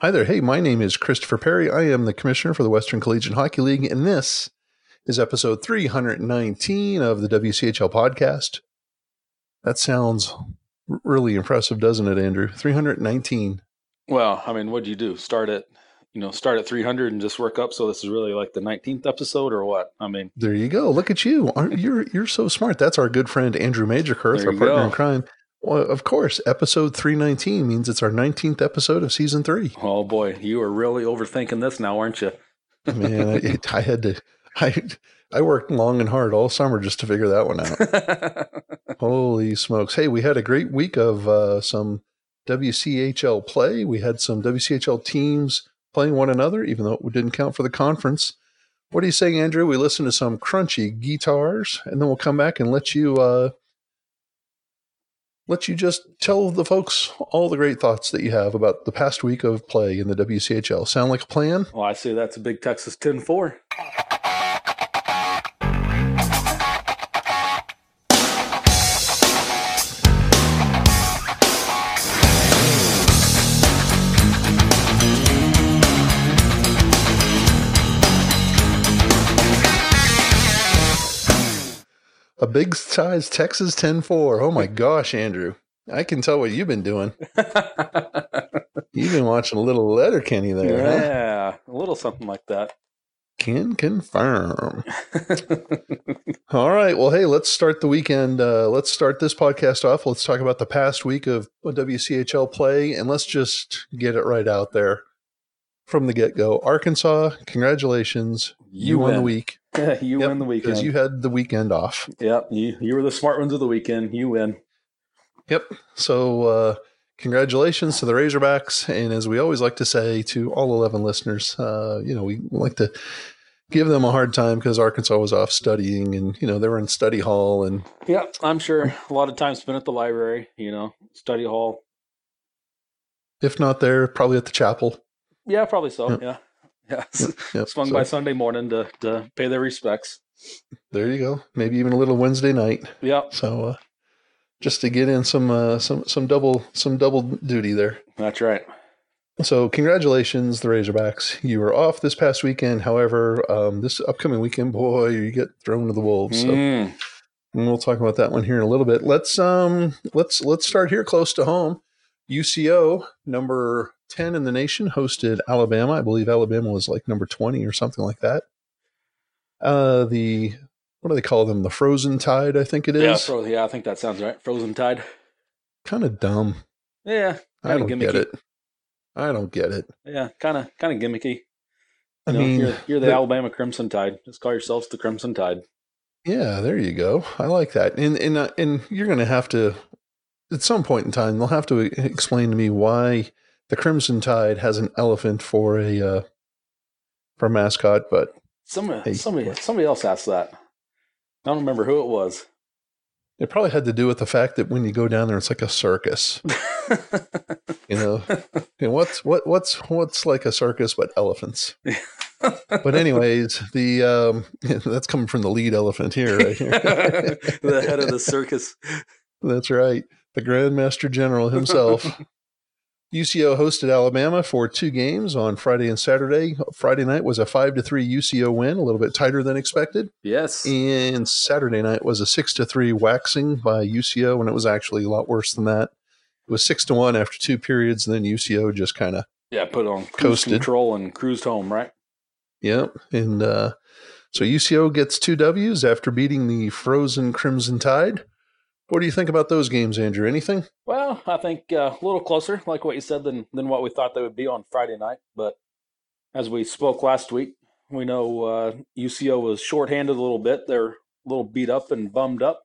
Hi there. Hey, my name is Christopher Perry. I am the commissioner for the Western Collegiate Hockey League, and this is episode 319 of the WCHL podcast. That sounds really impressive, doesn't it, Andrew? 319. Well, I mean, what do you do? Start at you know start at 300 and just work up. So this is really like the 19th episode, or what? I mean, There you go. Look at you. You're you're so smart. That's our good friend Andrew Majorkirth, our partner go. in crime. Well, of course, episode 319 means it's our 19th episode of season three. oh boy, you are really overthinking this now, aren't you? Man, I, I had to. I I worked long and hard all summer just to figure that one out. Holy smokes! Hey, we had a great week of uh, some WCHL play. We had some WCHL teams playing one another, even though it didn't count for the conference. What are you saying, Andrew? We listen to some crunchy guitars, and then we'll come back and let you uh, let you just tell the folks all the great thoughts that you have about the past week of play in the WCHL. Sound like a plan? well, I say that's a big Texas 10-4. A big size Texas 10-4. Oh my gosh, Andrew. I can tell what you've been doing. You've been watching a little Letterkenny there, huh? yeah, a little something like that. Can confirm. All right. Well, hey, let's start the weekend. Uh, let's start this podcast off. Let's talk about the past week of WCHL play, and let's just get it right out there from the get go. Arkansas, congratulations. You, won the week you Yep, win the weekend. because you had the weekend off. Yep, you you were the smart ones of the weekend. You win. Yep. So, uh, congratulations to the Razorbacks. And as we always like to say to all 11 listeners, uh, you know, we like to give them a hard time because Arkansas was off studying and, you know, they were in study hall and Yeah, I'm sure a lot of time spent at the library. You know, study hall. if not there, probably at the chapel. Yeah, probably so. Yep. Yeah, yeah. Yep. Swung So, by Sunday morning to to pay their respects. there you go. Maybe even a little Wednesday night. Yep, So, uh, just to get in some, uh, some, some double, some double duty there. that's right. So, congratulations, the Razorbacks. You were off this past weekend. However, um, this upcoming weekend, boy, you get thrown to the wolves. So, Mm. and we'll talk about that one here in a little bit. Let's um, let's let's start here close to home. UCO number ten in the nation hosted Alabama. I believe Alabama was like number twenty or something like that. Uh, the what do they call them? The Frozen Tide, I think it is. Yeah, fro- yeah, I think that sounds right. Frozen Tide. kind of dumb. Yeah, I don't gimmicky. get it. I don't get it. yeah, kind of kind of gimmicky. I You know, mean, you're, you're the the- Alabama Crimson Tide. Just call yourselves the Crimson Tide. Yeah, there you go. I like that. And and uh, and you're going to have to at some point in time they'll have to explain to me why the Crimson Tide has an elephant for a uh, for a mascot, but Somebody, Hey. somebody, somebody else asked that. I don't remember who it was. it probably had to do with the fact that when you go down there it's like a circus, you know. and what's what what's what's like a circus but elephants. But anyways, the um that's coming from the lead elephant here right here. the head of the circus. That's right. The Grandmaster General himself. UCO hosted Alabama for two games on Friday and Saturday. Friday night was a five to three UCO win, a little bit tighter than expected. Yes. And Saturday night was a six to three waxing by UCO, and it was actually a lot worse than that. It was six to one after two periods, and then UCO just kind of Yeah, put on Coasted. control and cruised home, right? Yep. And uh, so UCO gets two W's after beating the frozen Crimson Tide. What do you think about those games, Andrew? Anything? Well, I think uh, a little closer, like what you said, than than what we thought they would be on Friday night. But as we spoke last week, we know uh, UCO was shorthanded a little bit. They're a little beat up and bummed up.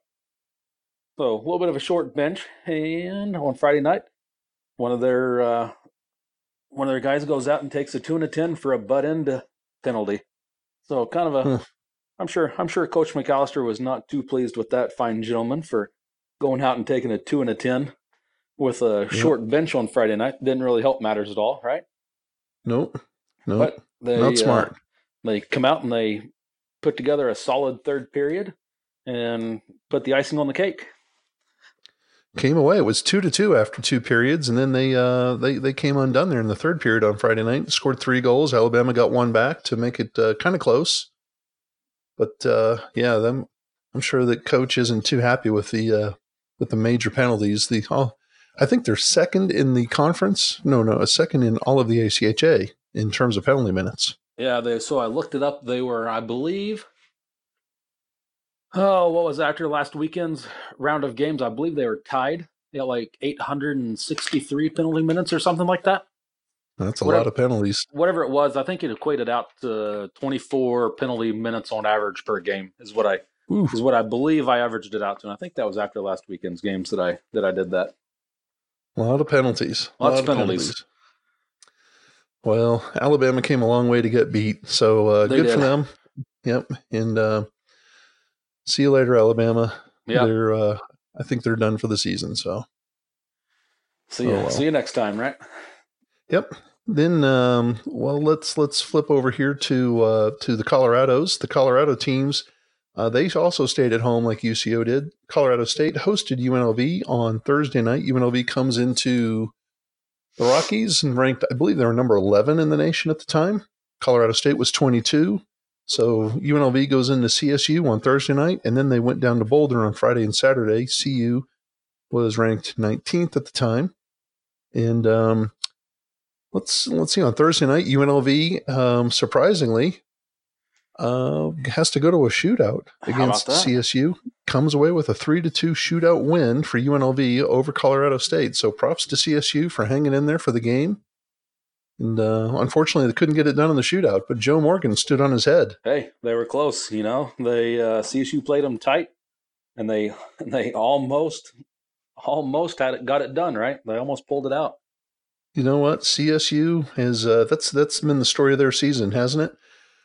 So a little bit of a short bench. And on Friday night, one of their uh, one of their guys goes out and takes a two and a ten for a butt end penalty. So kind of a, am sure I'm sure Coach McAllister was not too pleased with that fine gentleman for going out and taking a two and a ten with a short bench on Friday night. Didn't really help matters at all, right? Nope. Nope. But they Not uh, smart. they come out and they put together a solid third period and put the icing on the cake. came away. It was two to two after two periods, and then they uh, they they came undone there in the third period on Friday night. Scored three goals. Alabama got one back to make it uh, kind of close. But uh, yeah, them. I'm sure that coach isn't too happy with the uh, with the major penalties. The oh, I think they're second in the conference. No, no, a second in all of the ACHA in terms of penalty minutes. Yeah, they. So I looked it up. They were, I believe. Oh, what was after last weekend's round of games? I believe they were tied. They had like 863 penalty minutes or something like that. That's a whatever, lot of penalties. Whatever it was, I think it equated out to 24 penalty minutes on average per game. Is what I Oof. is what I believe I averaged it out to. And I think that was after last weekend's games that I that I did that. A lot of penalties. Lots of penalties. penalties. Well, Alabama came a long way to get beat, so uh, good did. for them. Yep, and uh, see you later, Alabama. Yeah, they're. Uh, I think they're done for the season. So see you. Oh, well. See you next time, right? Yep. Then, um, well, let's let's flip over here to uh, to the Colorados. The Colorado teams, uh, they also stayed at home like UCO did. Colorado State hosted UNLV on Thursday night. UNLV comes into the Rockies and ranked, I believe they were number 11 in the nation at the time. Colorado State was 22. So UNLV goes into CSU on Thursday night, and then they went down to Boulder on Friday and Saturday. CU was ranked 19th at the time, and um, let's let's see on Thursday night UNLV um, surprisingly uh, has to go to a shootout against CSU. Comes away with a three to two shootout win for UNLV over Colorado State. So props to CSU for hanging in there for the game. And uh, unfortunately, they couldn't get it done in the shootout. But Joe Morgan stood on his head. Hey, they were close. You know, they uh, CSU played them tight, and they they almost almost had it got it done. Right, they almost pulled it out. You know what? CSU is uh, that's that's been the story of their season, hasn't it?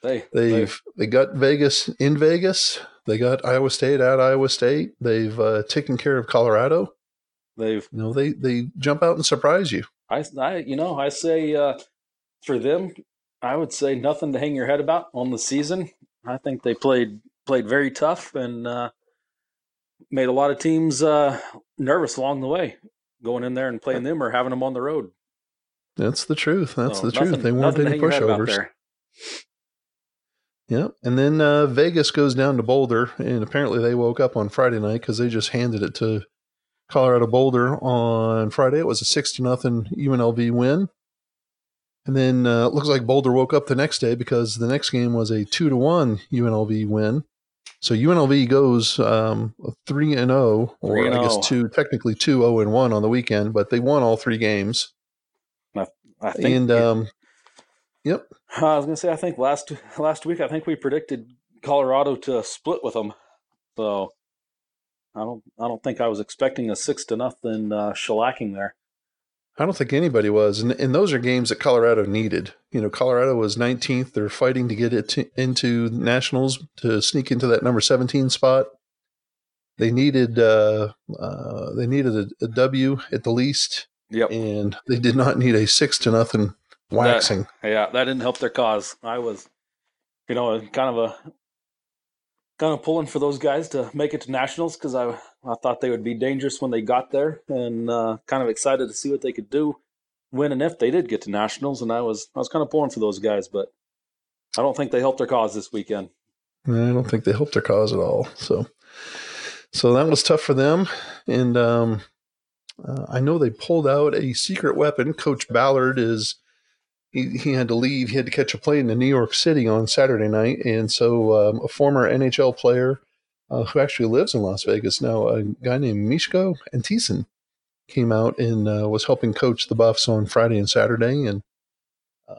They they've they got Vegas in Vegas. They got Iowa State at Iowa State. They've uh, taken care of Colorado. They've you know they they jump out and surprise you. I, I you know I say uh, for them, I would say nothing to hang your head about on the season. I think they played played very tough and uh, made a lot of teams uh, nervous along the way, going in there and playing them or having them on the road. That's the truth. That's so the nothing, truth. They weren't any pushovers. Yeah, and then uh, Vegas goes down to Boulder, and apparently they woke up on Friday night because they just handed it to Colorado Boulder on Friday. It was a six to nothing UNLV win, and then uh, it looks like Boulder woke up the next day because the next game was a two to one UNLV win. So UNLV goes um, three and zero, oh, or I guess oh. two, technically two zero oh and one on the weekend, but they won all three games. I, I think, and um, Yep. I was gonna say I think last last week I think we predicted Colorado to split with them, so I don't I don't think I was expecting a six to nothing uh, shellacking there. I don't think anybody was, and, and those are games that Colorado needed. You know, Colorado was 19th; they're fighting to get it to, into nationals to sneak into that number 17 spot. They needed uh, uh, they needed a, a W at the least. Yep. And they did not need a six to nothing waxing. That, yeah, that didn't help their cause. I was, you know, kind of a kind of pulling for those guys to make it to nationals because I I thought they would be dangerous when they got there, and uh, kind of excited to see what they could do when and if they did get to nationals. And I was I was kind of pulling for those guys, but I don't think they helped their cause this weekend. I don't think they helped their cause at all. So, so that was tough for them, and um, uh, I know they pulled out a secret weapon. Coach Ballard is he, he had to leave. He had to catch a plane to New York City on Saturday night. And so um, a former NHL player uh, who actually lives in Las Vegas now, a guy named Miško Antičan, came out and uh, was helping coach the Buffs on Friday and Saturday. And, uh,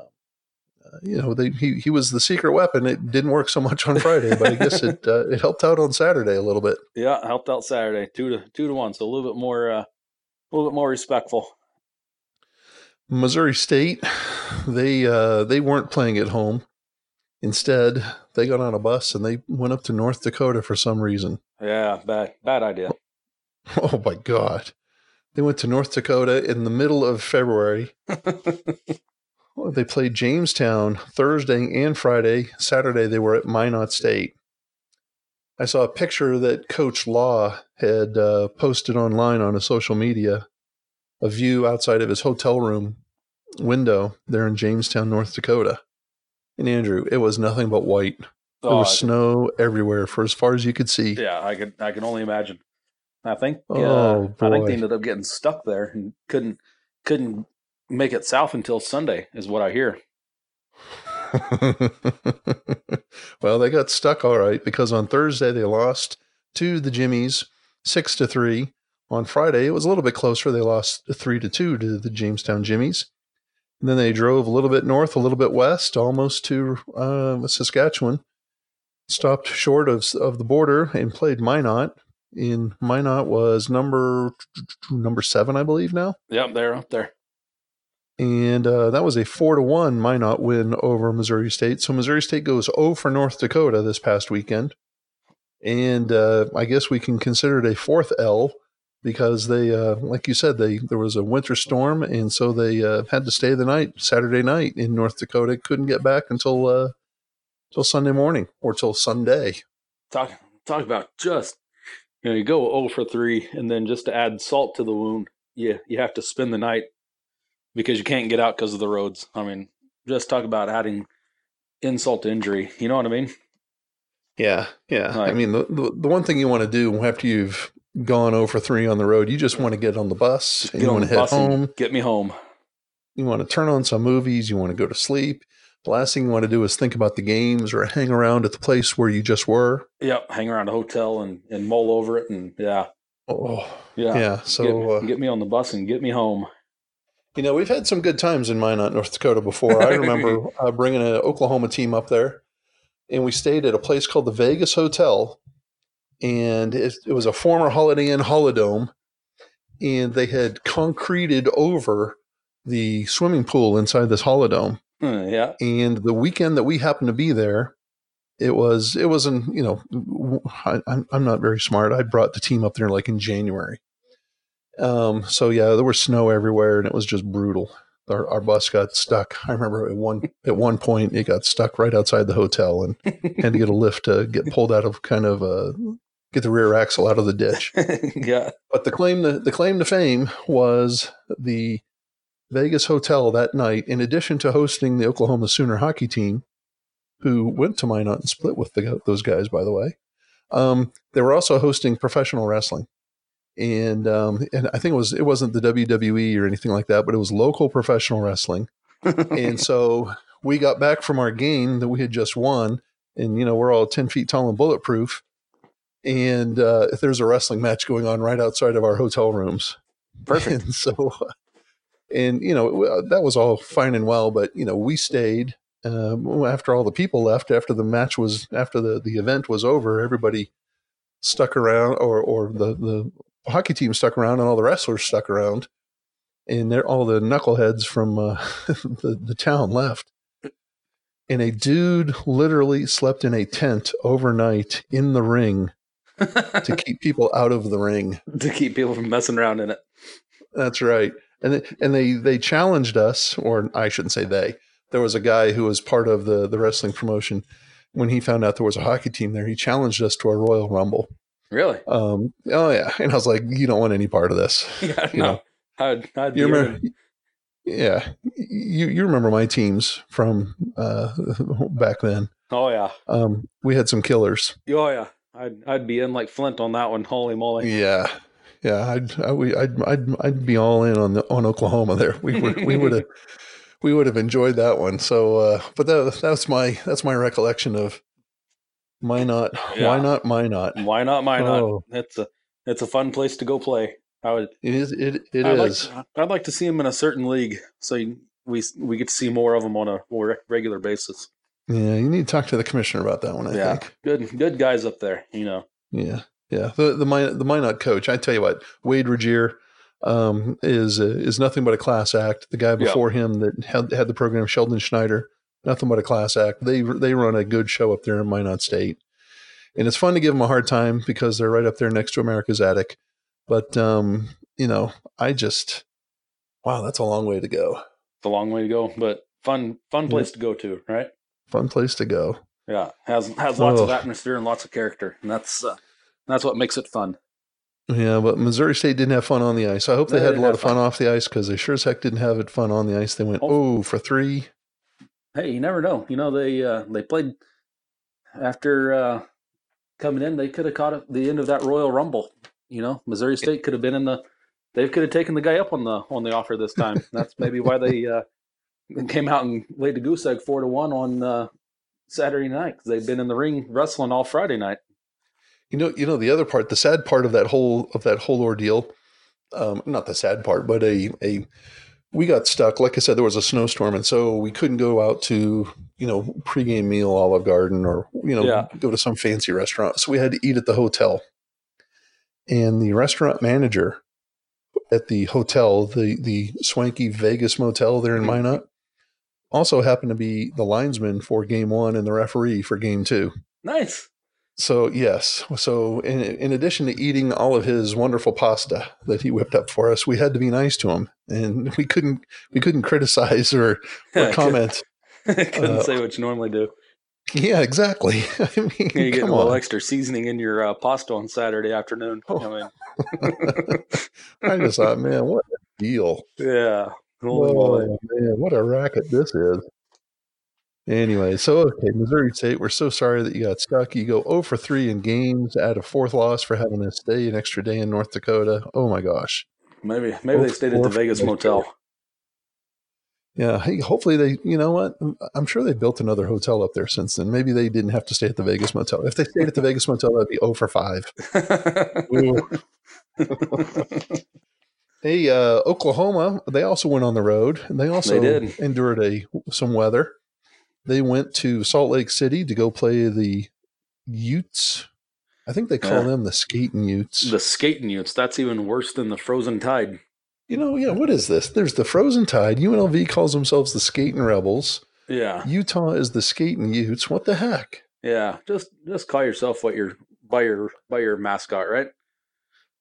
uh, you know, they, he, he was the secret weapon. It didn't work so much on Friday, but I guess it uh, it helped out on Saturday a little bit. Yeah, helped out Saturday, two to two to one, so a little bit more, uh, a little bit more respectful. Missouri State, they uh, they weren't playing at home. Instead, they got on a bus and they went up to North Dakota for some reason. Yeah, bad bad idea. Oh my god. They went to North Dakota in the middle of February. they played Jamestown Thursday and Friday. Saturday they were at Minot State. I saw a picture that Coach Law had uh, posted online on a social media a view outside of his hotel room window there in Jamestown, North Dakota. And Andrew, it was nothing but white. There Oh, was I- snow everywhere for as far as you could see. yeah, I could I can only imagine. I think uh, Oh, I think they ended up getting stuck there and couldn't couldn't make it south until Sunday, is what I hear. well, they got stuck all right because on Thursday they lost to the Jimmies six to three. On Friday it was a little bit closer. They lost three to two to the Jamestown Jimmies. And then they drove a little bit north, a little bit west, almost to uh, Saskatchewan. Stopped short of of the border and played Minot. In Minot was number number seven, I believe now Yep, they're up there. and uh, that was a four to one Minot win over Missouri State. So Missouri State goes 0 for North Dakota this past weekend, and uh, I guess we can consider it a fourth L because they, uh, like you said, they there was a winter storm, and so they uh, had to stay the night Saturday night in North Dakota. Couldn't get back until uh, till Sunday morning or till Sunday. Talk talk about just you know you go 0 for three, and then just to add salt to the wound, you you have to spend the night because you can't get out because of the roads. I mean, just talk about adding insult to injury. You know what I mean? Yeah, yeah. I mean, the, the the one thing you want to do after you've gone over three on the road, you just want to get on the bus and you want to head home. Get me home. You want to turn on some movies. You want to go to sleep. The last thing you want to do is think about the games or hang around at the place where you just were. Yep, hang around a hotel and and mull over it, and yeah, Oh, yeah. yeah. get, So, uh, get me on the bus and get me home. you know, we've had some good times in Minot, North Dakota before. I remember uh, bringing an Oklahoma team up there, and we stayed at a place called the Vegas Hotel, and it, it was a former Holiday Inn Holidome, and they had concreted over the swimming pool inside this Holidome. Uh, yeah, and the weekend that we happened to be there it was it wasn't you know I, I'm, I'm not very smart. I brought the team up there like in january. Um so yeah there was snow everywhere and it was just brutal. Our, our bus got stuck. I remember at one at one point it got stuck right outside the hotel and had to get a lift to get pulled out of kind of uh get the rear axle out of the ditch yeah. but the claim to, the claim to fame was the Vegas hotel that night, in addition to hosting the Oklahoma Sooner hockey team, who went to Minot and split with the, those guys, by the way. Um, they were also hosting professional wrestling, and um, and I think it was it wasn't the WWE or anything like that, but it was local professional wrestling. and so we got back from our game that we had just won, and you know we're all ten feet tall and bulletproof. And uh, there's a wrestling match going on right outside of our hotel rooms. Perfect. And so, uh, and you know that was all fine and well, but you know we stayed um, after all the people left. After the match was after the the event was over, everybody stuck around, or or the the hockey team stuck around, and all the wrestlers stuck around, and they're all the knuckleheads from uh, the the town left. And a dude literally slept in a tent overnight in the ring to keep people out of the ring. to keep people from messing around in it. That's right. And they, and they they challenged us, or I shouldn't say they. There was a guy who was part of the the wrestling promotion. When he found out there was a hockey team there, he challenged us to a Royal Rumble. Really? Um, oh yeah, and I was like, you don't want any part of this. Yeah. You No. know, I'd, I'd you remember? Yeah, you you remember my teams from uh, back then. Oh yeah. Um, we had some killers. Oh yeah. I'd I'd be in like Flint on that one. Holy moly. Yeah, yeah. I'd I, we, I'd I'd I'd be all in on the on Oklahoma there. We would we would have we would have enjoyed that one. So, uh, but that that's my that's my recollection of Minot Yeah. why not Minot. Why not? Why not? Oh. It's a it's a fun place to go play. I would. It is it it I'd is. Like, I'd like to see him in a certain league, so you, we we get to see more of them on a more regular basis. Yeah, you need to talk to the commissioner about that one. I yeah, think. good good guys up there. You know. Yeah, yeah. The the Minot, the Minot coach. I tell you what, Wade Regier um, is is nothing but a class act. The guy before him that had had the program, Sheldon Schneider, nothing but a class act. They they run a good show up there in Minot State, and it's fun to give them a hard time because they're right up there next to America's Attic. But um, you know, I just wow, that's a long way to go. It's a long way to go, but fun fun place to go to, right? Fun place to go. Yeah, has has lots of Oh. atmosphere and lots of character, and that's uh, that's what makes it fun. Yeah, but Missouri State didn't have fun on the ice. I hope they, They had a lot of fun, fun. off the ice because they sure as heck didn't have it fun on the ice. They went Oh. oh for three. Hey, you never know. You know they uh, they played after uh, coming in. They could have caught at the end of that Royal Rumble. You know, Missouri State could have been in the. They could have taken the guy up on the on the offer this time. That's maybe why they uh, came out and laid the goose egg four to one on uh, Saturday night because they've been in the ring wrestling all Friday night. You know, you know the other part, the sad part of that whole of that whole ordeal. Um, not the sad part, but a a we got stuck. Like I said, there was a snowstorm, and so we couldn't go out to you know pregame meal Olive Garden or you know Yeah. go to some fancy restaurant. So we had to eat at the hotel, and the restaurant manager at the hotel, the the swanky Vegas motel there in Minot, also happened to be the linesman for game one and the referee for game two. Nice. So yes, so in, in addition to eating all of his wonderful pasta that he whipped up for us, we had to be nice to him, and we couldn't we couldn't criticize or, or comment. Couldn't Uh, say what you normally do. Yeah, exactly. I mean, You get a little on. extra seasoning in your uh, pasta on Saturday afternoon. Oh. I mean, I just thought, man, what a deal! yeah. Holy moly. Oh man, what a racket this is. Anyway, so okay, Missouri State, we're so sorry that you got stuck. You go 0 for 3 in games, add a fourth loss for having to stay an extra day in North Dakota. Oh my gosh. Maybe maybe they stayed at the Vegas motel. Yeah, hey, hopefully they, you know what? I'm sure they built another hotel up there since then. Maybe they didn't have to stay at the Vegas motel. If they stayed at the Vegas motel, that'd be 0 for 5. Hey, uh, Oklahoma, they also went on the road. and They also They endured a some weather. They went to Salt Lake City to go play the Utes. I think they call Yeah. them the Skating Utes. the skating utes. That's even worse than the frozen tide. you know, yeah, what is this? There's the Frozen Tide. UNLV calls themselves the Skating Rebels. Yeah, Utah is the Skating Utes. What the heck? yeah. Just just call yourself what you're by your by your mascot, right?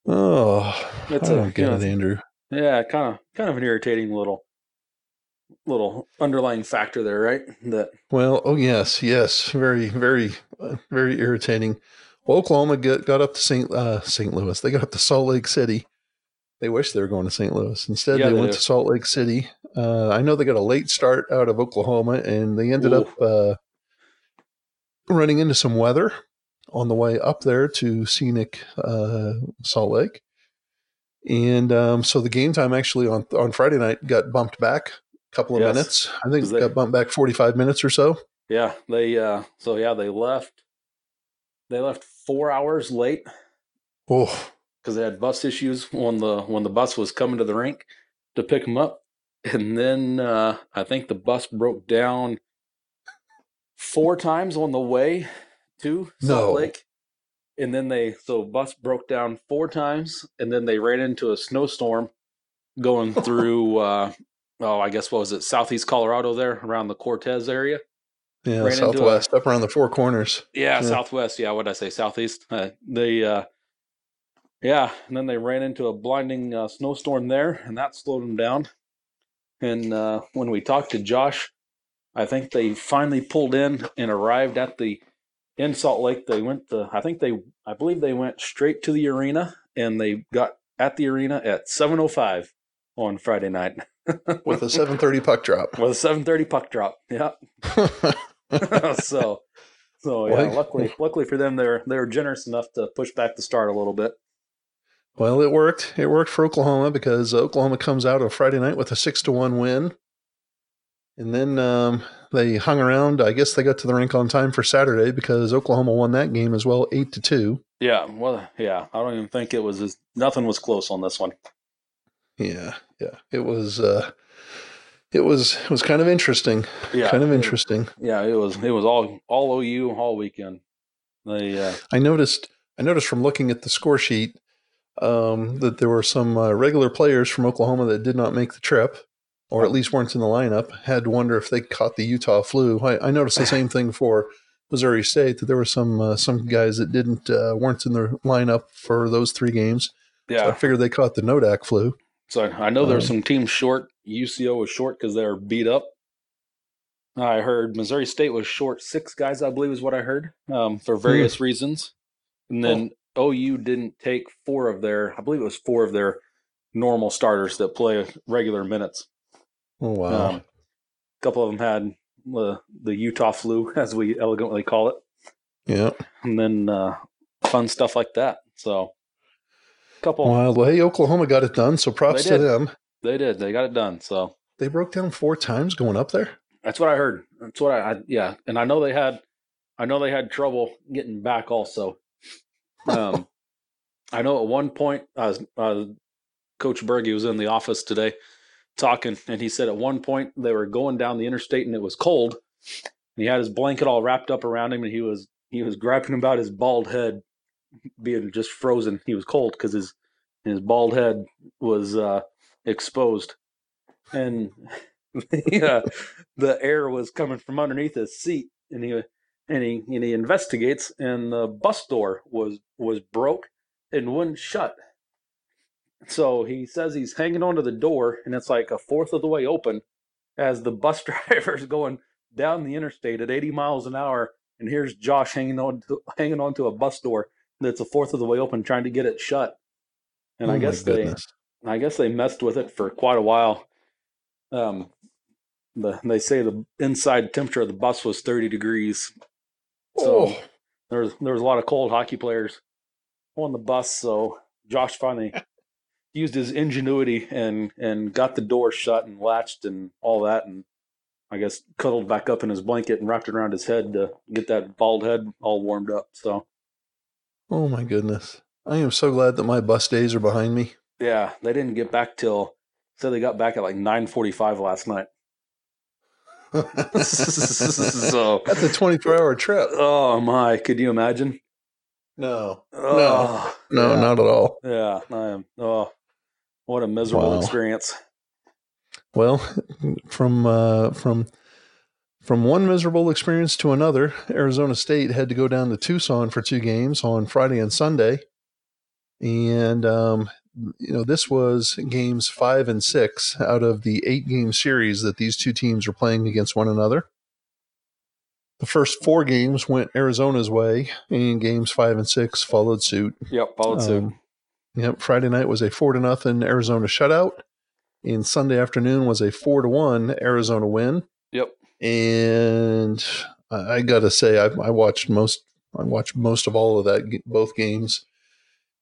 Oh, It's I a- don't get you know, it, Andrew. Yeah, kind of kind of an irritating little little underlying factor there, right? That Well, oh yes, yes, very, very, uh, very irritating. Well, Oklahoma get, got up to St. Uh, St. Louis. They got up to Salt Lake City. They wish they were going to St. Louis. Instead, Yeah, they they went do. to Salt Lake City. Uh, I know they got a late start out of Oklahoma, and they ended Ooh. up uh, running into some weather on the way up there to scenic uh, Salt Lake. And um, so the game time actually on on Friday night got bumped back a couple of Yes. minutes. I think it they- got bumped back forty five minutes or so. yeah, they uh so yeah, they left they left 4 hours late Oh, cuz they had bus issues when the when the bus was coming to the rink to pick them up. And then uh I think the bus broke down four times on the way to Salt No. Lake. And then they so bus broke down four times and then they ran into a snowstorm going through uh oh I guess what was it southeast Colorado there around the Cortez area. yeah, Ran into a- Southwest, up around the four corners. Yeah, Yeah. southwest. Yeah, what did I say? Southeast. Uh, they uh yeah, and then they ran into a blinding uh, snowstorm there and that slowed them down. And uh when we talked to Josh, I think they finally pulled in and arrived at the in Salt Lake. They went to I think they I believe they went straight to the arena and they got at the arena at 7:05 on Friday night with a seven thirty puck drop. with a 7:30 puck drop. Yeah. so so yeah, Like- luckily luckily for them they're they're generous enough to push back the start a little bit. well, it worked. It worked for Oklahoma because Oklahoma comes out of Friday night with a six to one win, and then um, they hung around. I guess they got to the rink on time for Saturday because Oklahoma won that game as well, eight to two. Yeah, well, yeah, I don't even think it was as, nothing was close on this one. Yeah, yeah. It was. Uh, it was. It was kind of interesting. Yeah, kind of interesting. Yeah, it was it was all all OU all weekend. They uh, I noticed. I noticed from looking at the score sheet um, that there were some uh, regular players from Oklahoma that did not make the trip, or at least weren't in the lineup. Had to wonder if they caught the Utah flu. I, I noticed the same thing for Missouri State that there were some uh, some guys that didn't uh, weren't in the lineup for those three games. So I figured they caught the Nodak flu. So I know there's Um, some teams short. UCO was short because they're beat up. I heard Missouri State was short six guys. I believe is what I heard um, for various reasons. And then oh. OU didn't take four of their, I believe it was four of their normal starters that play regular minutes. Oh, wow. Um, a couple of them had the the Utah flu, as we elegantly call it, yeah. and then uh, fun stuff like that. So, a couple Well, hey, Oklahoma got it done, so props to them. they did, they got it done. So They broke down four times going up there. that's what I heard. That's what I, I yeah, and I know they had, I know they had trouble getting back also. Um, I know at one point, uh, uh, Coach Berge was in the office today talking, and he said at one point they were going down the interstate and it was cold. And he had his blanket all wrapped up around him, and he was he was griping about his bald head being just frozen. He was cold because his his bald head was uh, exposed, and yeah, the air was coming from underneath his seat, and he and he and he investigates, and the bus door was was broke and wouldn't shut. So he says he's hanging onto the door, and it's like a fourth of the way open as the bus driver's going down the interstate at 80 miles an hour. And here's Josh hanging on to, hanging onto a bus door that's a fourth of the way open, trying to get it shut. And Oh, I guess they. I guess they messed with it for quite a while. Um, the they say the inside temperature of the bus was 30 degrees, so Oh, there was there was a lot of cold hockey players on the bus. So Josh finally used his ingenuity and and got the door shut and latched and all that, and I guess cuddled back up in his blanket and wrapped it around his head to get that bald head all warmed up. So oh my goodness. I am so glad that my bus days are behind me. yeah, they didn't get back till so they got back at like 9:45 last night. so That's a 24 hour trip. oh my, could you imagine? No, Oh, no, yeah. not at all. Yeah, I am. Oh, what a miserable Wow. experience. Well, from uh, from from one miserable experience to another, Arizona State had to go down to Tucson for two games on Friday and Sunday, and um, you know this was games five and six out of the eight game series that these two teams were playing against one another. The first four games went Arizona's way, and games five and six followed suit. Yep, followed suit. Yep. Friday night was a four to nothing Arizona shutout, and Sunday afternoon was a four to one Arizona win. Yep. And I, I got to say, I, I watched most. I watched most of all of that, both games,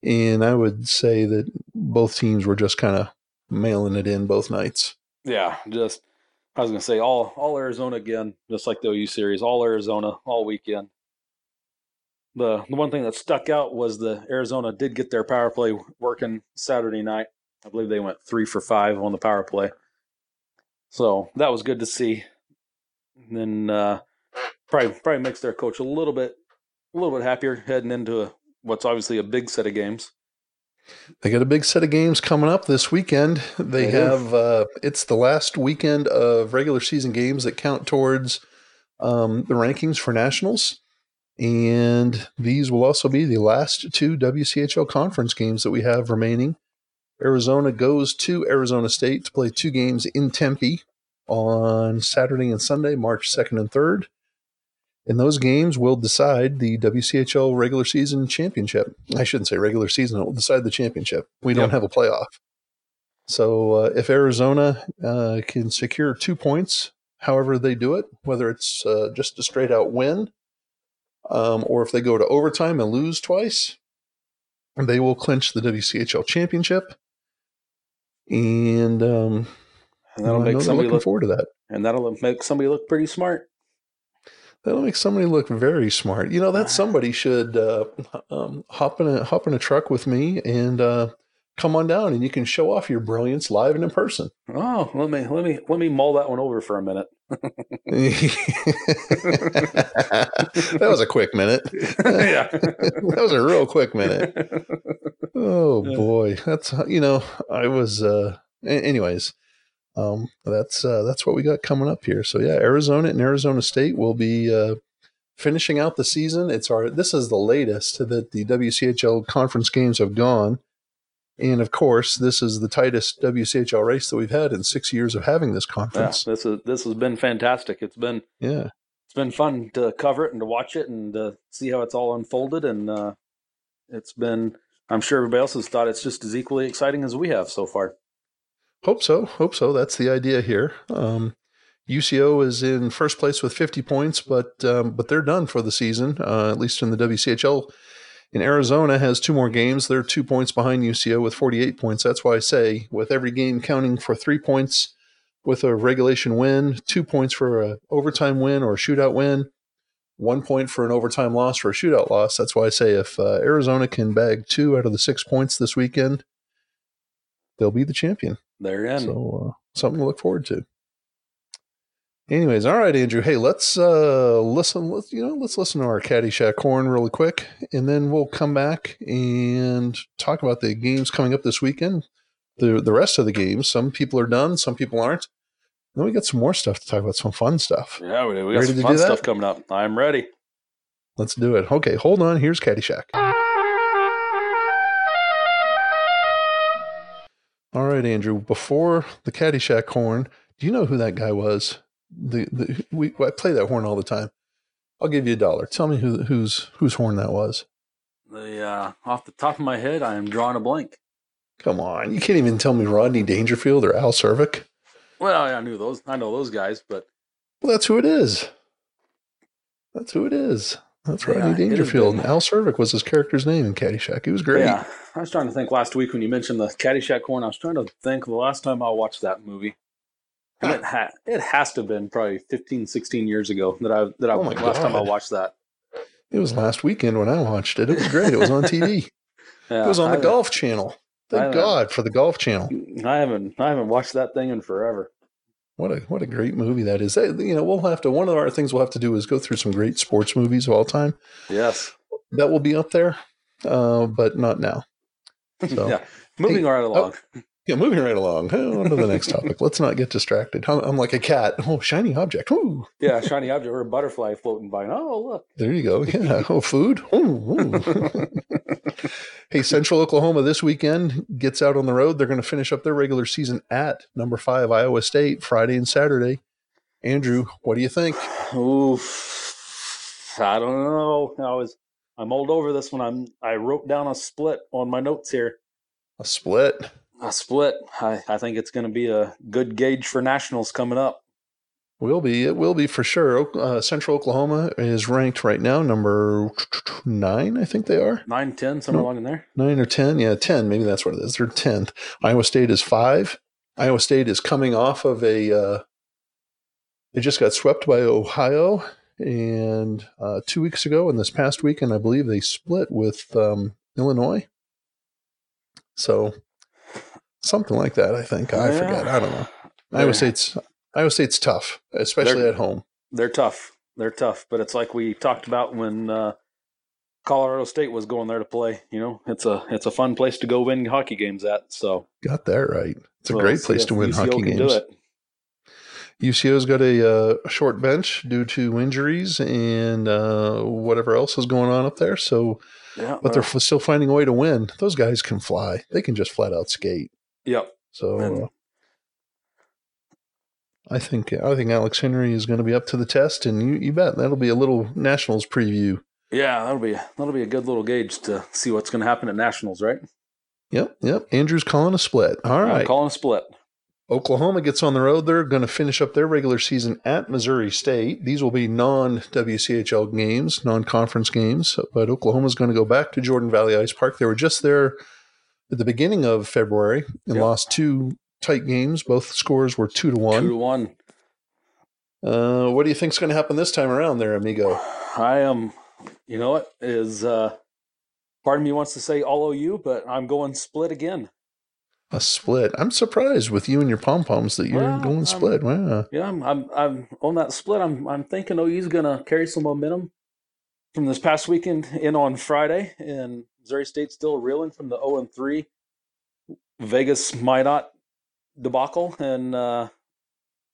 and I would say that both teams were just kind of mailing it in both nights. Yeah, just I was gonna say all all Arizona again, just like the OU series, all Arizona all weekend. The the one thing that stuck out was the Arizona did get their power play working Saturday night. I believe they went three for five on the power play, so that was good to see. And then uh, probably probably makes their coach a little bit a little bit happier heading into a, what's obviously a big set of games. They got a big set of games coming up this weekend. They They have uh, it's the last weekend of regular season games that count towards um, the rankings for nationals, and these will also be the last two WCHL conference games that we have remaining. Arizona goes to Arizona State to play two games in Tempe on Saturday and Sunday, March second and third. And those games will decide the WCHL regular season championship. I shouldn't say regular season, it will decide the championship. We don't have a playoff. So uh, if Arizona uh, can secure two points, however they do it, whether it's uh, just a straight out win um, or if they go to overtime and lose twice, they will clinch the WCHL championship. And um, And that'll make somebody look forward to that. and that'll make somebody look pretty smart. That'll make somebody look very smart. You know, that somebody should uh, um, hop in a hop in a truck with me and uh, come on down, and you can show off your brilliance live and in person. Oh, let me let me let me mull that one over for a minute. that was a quick minute. yeah. that was a real quick minute. Oh boy, that's you know, I was. Uh, anyways, um, that's uh, that's what we got coming up here. So yeah, Arizona and Arizona State will be uh, finishing out the season. It's our this is the latest that the WCHL conference games have gone, and of course, this is the tightest WCHL race that we've had in six years of having this Yeah, conference. this is this has been fantastic. It's been Yeah, it's been fun to cover it and to watch it and to see how it's all unfolded and uh, it's been. I'm sure everybody else has thought it's just as equally exciting as we have so far. Hope so. Hope so. That's the idea here. Um, UCO is in first place with 50 points, but um, but they're done for the season, uh, at least in the WCHL. In Arizona has two more games. They're two points behind UCO with 48 points. That's why I say with every game counting for three points with a regulation win, two points for a overtime win or a shootout win, one point for an overtime loss or a shootout loss. That's why I say if uh, Arizona can bag two out of the six points this weekend, they'll be the champion. They're in. So uh, something to look forward to. Anyways, all right, Andrew. Hey, let's uh, listen. Let's you know, let's listen to our Caddyshack horn really quick, and then we'll come back and talk about the games coming up this weekend. The the rest of the games. Some people are done. Some people aren't. Then we got some more stuff to talk about. Some fun stuff. Yeah, we do. We got some fun stuff coming up. I'm ready. Let's do it. Okay, hold on. Here's Caddyshack. All right, Andrew. Before the Caddyshack horn, do you know who that guy was? The, the we I play that horn all the time. I'll give you a dollar. Tell me who whose whose horn that was. The uh, off the top of my head, I am drawing a blank. Come on, you can't even tell me Rodney Dangerfield or Al Czervik. Well, I knew those. I know those guys, but well, that's who it is. That's who it is. That's Rodney yeah, Dangerfield. Al Czervik was his character's name in Caddyshack. He was great. Yeah, I was trying to think last week when you mentioned the Caddyshack horn. I was trying to think the last time I watched that movie. And it, ha- it has to have been probably 15, 16 years ago that I that I oh last God. time I watched that. It was last weekend when I watched it. It was great. It was on TV. yeah, it was on the Golf Channel. Thank God for the Golf Channel. I haven't I haven't watched that thing in forever. What a what a great movie that is. That, you know, we'll have to one of our things we'll have to do is go through some great sports movies of all time. Yes. That will be up there. Uh, but not now. So, yeah. Moving hey, right along. Oh, yeah, moving right along. on to the next topic. Let's not get distracted. I'm, I'm, like a cat. Oh, shiny object. Woo. Yeah, shiny object or a butterfly floating by. Oh, look. There you go. Yeah. Oh, food. Ooh, ooh. hey, Central Oklahoma this weekend gets out on the road. They're going to finish up their regular season at number five Iowa State Friday and Saturday. Andrew, what do you think? Oof. I don't know. I was I'm old over this one. I'm I wrote down a split on my notes here. A split a split. I, I think it's going to be a good gauge for nationals coming up. Will be. It will be for sure. Uh, Central Oklahoma is ranked right now number nine. I think they are nine, ten, somewhere no, along in there. Nine or ten. Yeah, ten. Maybe that's what it is. They're tenth. Iowa State is five. Iowa State is coming off of a. Uh, they just got swept by Ohio, and uh, two weeks ago, and this past weekend, I believe they split with um, Illinois. So something like that. I think I yeah. forget. I don't know. Iowa State's Iowa State's tough, especially they're, at home. They're tough. They're tough, but it's like we talked about when uh, Colorado State was going there to play. You know, it's a it's a fun place to go win hockey games at. So got that right. It's so a great place to win UCO hockey games. UCO's got a, uh, a, short bench due to injuries and uh, whatever else is going on up there. So, yeah, but they're still finding a way to win. Those guys can fly. They can just flat out skate. Yep. So uh, I think I think Alex Henry is going to be up to the test, and you, you bet that'll be a little Nationals preview. Yeah, that'll be that'll be a good little gauge to see what's going to happen at Nationals, right? Yep, yep. Andrew's calling a split. All right, I'm calling a split. Oklahoma gets on the road. They're going to finish up their regular season at Missouri State. These will be non WCHL games, non conference games, but Oklahoma's going to go back to Jordan Valley Ice Park. They were just there at the beginning of February and yep. lost two tight games. Both scores were two to one. Two to one. Uh, what do you think's going to happen this time around, there, amigo? I am. You know what is? Uh, part of me wants to say all OU, but I'm going split again. A split. I'm surprised with you and your pom poms that you're well, going I'm, split. Wow. Yeah, I'm, I'm. I'm on that split. I'm. I'm thinking OU's going to carry some momentum from this past weekend in on Friday, and Missouri State still reeling from the 0 and 3 Vegas Minot debacle, and uh,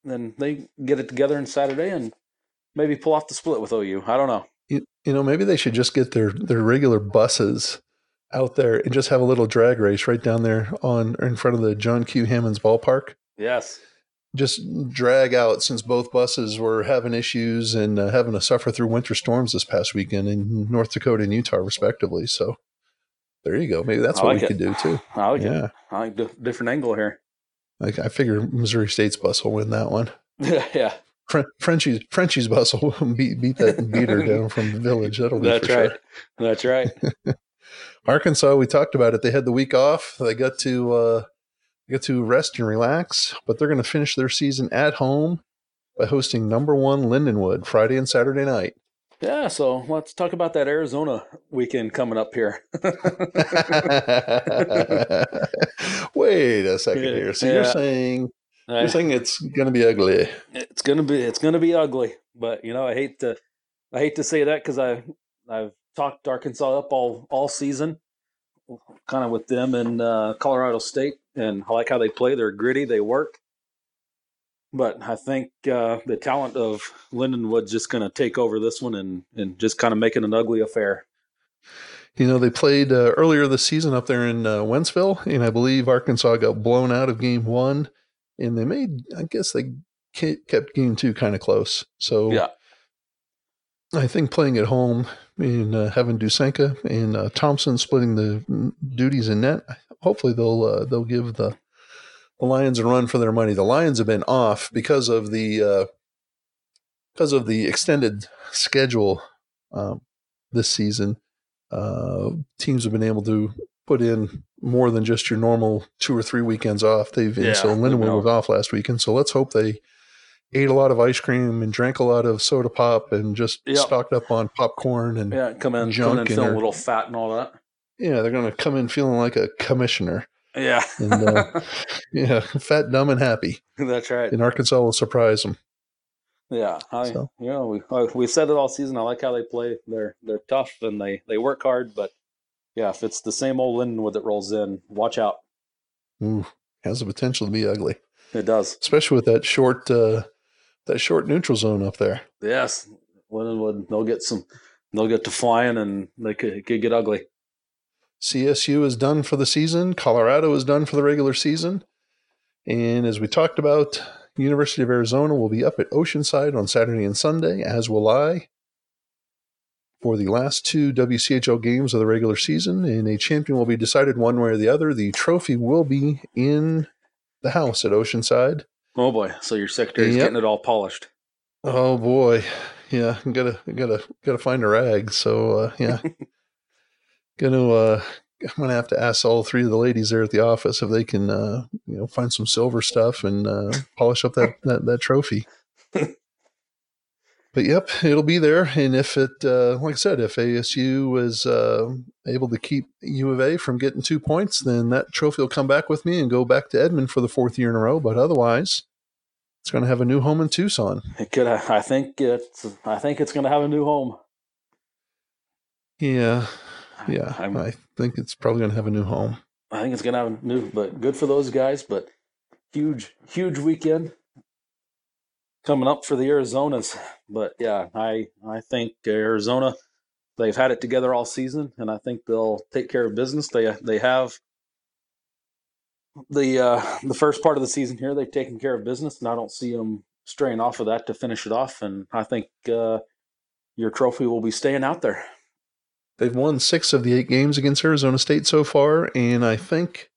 then they get it together on Saturday and maybe pull off the split with OU. I don't know. You, you know, maybe they should just get their their regular buses out there and just have a little drag race right down there on in front of the John Q. Hammons ballpark. Yes. Just drag out since both buses were having issues and uh, having to suffer through winter storms this past weekend in North Dakota and Utah, respectively. So There you go. Maybe that's I what like we it. could do too. I like Yeah. it. I like the different angle here. Like I figure Missouri State's bus will win that one. yeah, Fren- Frenchie's Frenchie's bus will beat beat that beater down from the village. That'll be that's right. sure. That's right. Arkansas, we talked about it. They had the week off. They got to uh, get to rest and relax, but they're going to finish their season at home by hosting number one Lindenwood Friday and Saturday night. Yeah, so let's talk about that Arizona weekend coming up here. Wait a second here. So you're saying you're saying it's going to be ugly? it's gonna be it's gonna be ugly, but you know I hate to I hate to say that because I I've talked Arkansas up all all season, kind of with them and uh, Colorado State, and I like how they play. They're gritty, they work. But I think uh, the talent of Lindenwood's just going to take over this one and, and just kind of make it an ugly affair. You know, they played uh, earlier this season up there in uh, Wentzville, and I believe Arkansas got blown out of game one, and they made, I guess they kept game two kind of close. So Yeah. I think playing at home and uh, having Dusenka and uh, Thompson splitting the mm, duties in net, hopefully they'll uh, they'll give the the Lions a run for their money. The Lions have been off because of the uh, because of the extended schedule um, this season. Uh, teams have been able to put in more than just your normal two or three weekends off. They've and so Yeah, Lindenwood was off last weekend, so let's hope they ate a lot of ice cream and drank a lot of soda pop and just Yep. stocked up on popcorn and yeah, Yeah, come in, Junk come in in feeling a little fat and all that. Yeah, they're going to come in feeling like a commissioner. Yeah, And, uh, Yeah, fat, dumb, and happy. that's right. And Arkansas will surprise them. Yeah, I, So. you know, we uh, we said it all season. I like how they play. They're they're tough and they they work hard. But yeah, if it's the same old Lindenwood that rolls in, watch out. Ooh, has the potential to be ugly, It does. especially with that short uh, that short neutral zone up there. Yes, Lindenwood. They'll get some. They'll get to flying and they could, it could get ugly. CSU is done for the season. Colorado is done for the regular season. And as we talked about, University of Arizona will be up at Oceanside on Saturday and Sunday, as will I, for the last two WCHL games of the regular season. And a champion will be decided one way or the other. The trophy will be in the house at Oceanside. Oh boy! So your secretary's Yep. getting it all polished. Oh boy, yeah, gotta gotta gotta find a rag. So uh, yeah, gonna uh, I'm gonna have to ask all three of the ladies there at the office if they can uh, you know find some silver stuff and uh, polish up that that, that trophy. but yep, it'll be there. And if it, uh, like I said, if ASU was uh, able to keep U of A from getting two points, then that trophy will come back with me and go back to Edmond for the fourth year in a row. But otherwise, it's going to have a new home in Tucson. It could. I think it's. I think it's going to have a new home. Yeah, yeah. I'm, I think it's probably going to have a new home. I think it's going to have a new. But good for those guys. But huge, huge weekend coming up for the Arizonas. But yeah, I I think Arizona. They've had it together all season, and I think they'll take care of business. They they have the uh, the first part of the season here. They've taken care of business, and I don't see them straying off of that to finish it off. And I think uh, your trophy will be staying out there. They've won six of the eight games against Arizona State so far, and I think,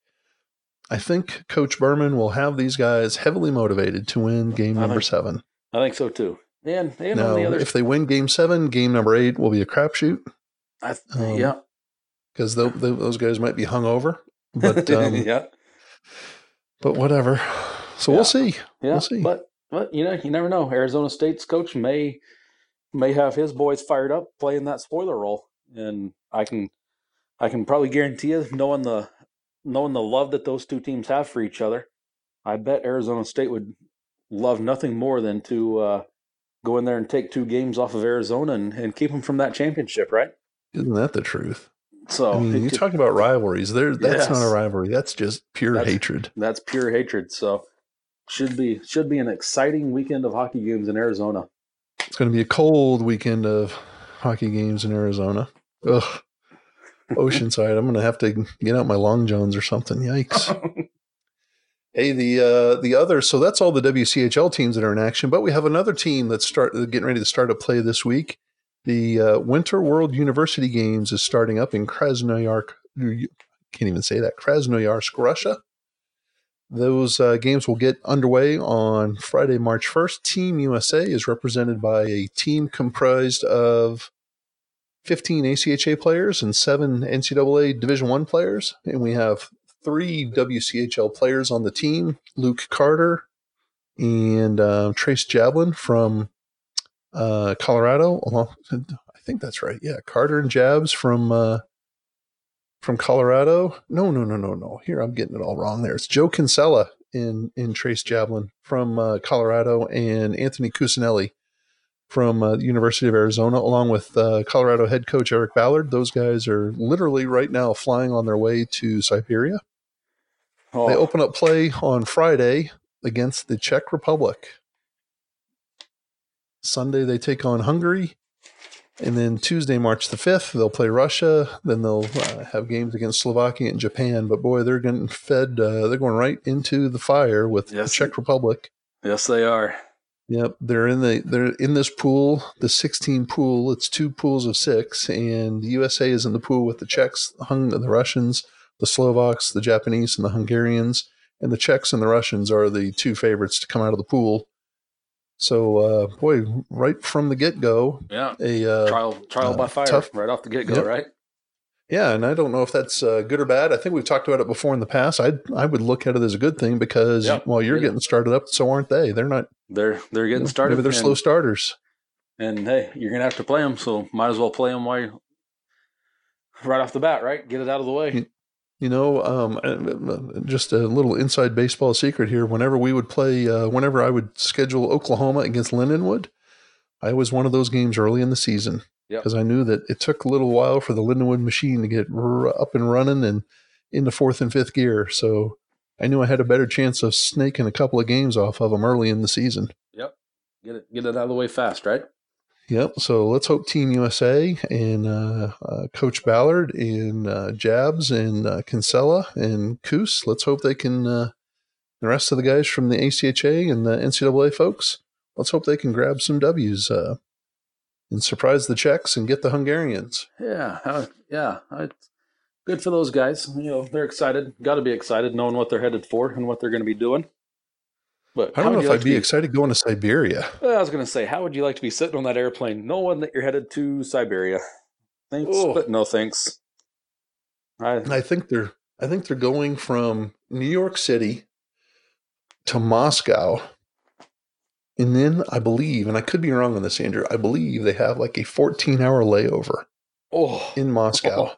I think Coach Berman will have these guys heavily motivated to win game I number think- seven. I think so too. And and now, on the other, if they win game seven, game number eight will be a crapshoot I, um, yeah, because those guys might be hungover. But um, yeah, but whatever. So Yeah. we'll see. yeah. we'll see. But but you know, you never know. Arizona State's coach may may have his boys fired up playing that spoiler role, and I can I can probably guarantee you, knowing the knowing the love that those two teams have for each other, I bet Arizona State would love nothing more than to uh, go in there and take two games off of Arizona and, and keep them from that championship, right? Isn't that the truth? So I mean, you could- talk about rivalries. There, that's not a rivalry. That's just pure That's- hatred. That's pure hatred. So should be should be an exciting weekend of hockey games in Arizona. It's going to be a cold weekend of hockey games in Arizona. Ugh. Oceanside. I'm going to have to get out my long johns or something. Yikes. hey, the uh, the other. So that's all the WCHL teams that are in action. But we have another team that's start getting ready to start a play this week. The uh, Winter World University Games is starting up in Krasnoyarsk, can't even say that Krasnoyarsk, Russia. Those uh, games will get underway on Friday, March 1st. Team USA is represented by a team comprised of 15 ACHA players and seven NCAA Division One players, and we have three WCHL players on the team: Luke Carter and uh, Trace Jablin from uh, Colorado. I think that's right. Yeah, Carter and Jabs from uh, from Colorado. No, no, no, no, no. Here I'm getting it all wrong. There, it's Joe Kinsella in in Trace Jablin from uh, Colorado and Anthony Cusinelli from uh, the University of Arizona, along with uh, Colorado head coach Eric Ballard. Those guys are literally right now flying on their way to Siberia. Oh. They open up play on Friday against the Czech Republic. Sunday they take on Hungary. And then Tuesday, March the 5th, they'll play Russia. Then they'll uh, have games against Slovakia and Japan. But boy, they're getting fed. Uh, they're going right into the fire with yes. the Czech Republic. Yes, they are. Yep, they're in the they're in this pool, the 16 pool. It's two pools of six, and the USA is in the pool with the Czechs, the, Hung, the Russians, the Slovaks, the Japanese, and the Hungarians. And the Czechs and the Russians are the two favorites to come out of the pool. So, uh, boy, right from the get go, yeah, a uh, trial trial uh, by fire, tough, right off the get go, yep. right? Yeah, and I don't know if that's uh, good or bad. I think we've talked about it before in the past. I I would look at it as a good thing because while you're yeah. getting started up, so aren't they? They're not. They're they're getting started. Maybe they're and, slow starters. And hey, you're gonna have to play them, so might as well play them while you right off the bat, right? Get it out of the way. You know, um, uh, just a little inside baseball secret here. Whenever we would play, uh, whenever I would schedule Oklahoma against Lindenwood, I was one of those games early in the season because yep. I knew that it took a little while for the Lindenwood machine to get r- up and running and into fourth and fifth gear. So I knew I had a better chance of snaking a couple of games off of them early in the season. Yep, get it get it out of the way fast, right? Yep. So let's hope Team USA and uh, uh, Coach Ballard and uh, Jabs and uh, Kinsella and Coos, let's hope they can, uh, the rest of the guys from the ACHA and the NCAA folks, let's hope they can grab some W's uh, and surprise the Czechs and get the Hungarians. Yeah. Uh, yeah. good for those guys. You know, they're excited. Got to be excited knowing what they're headed for and what they're going to be doing. But I don't know if like I'd be, be, excited going to Siberia. Well, I was going to say, how would you like to be sitting on that airplane knowing that you're headed to Siberia? Thanks, oh. but no thanks. I, I think they're I think they're going from New York City to Moscow. And then I believe, and I could be wrong on this, Andrew, I believe they have like a 14 hour layover oh. in Moscow oh.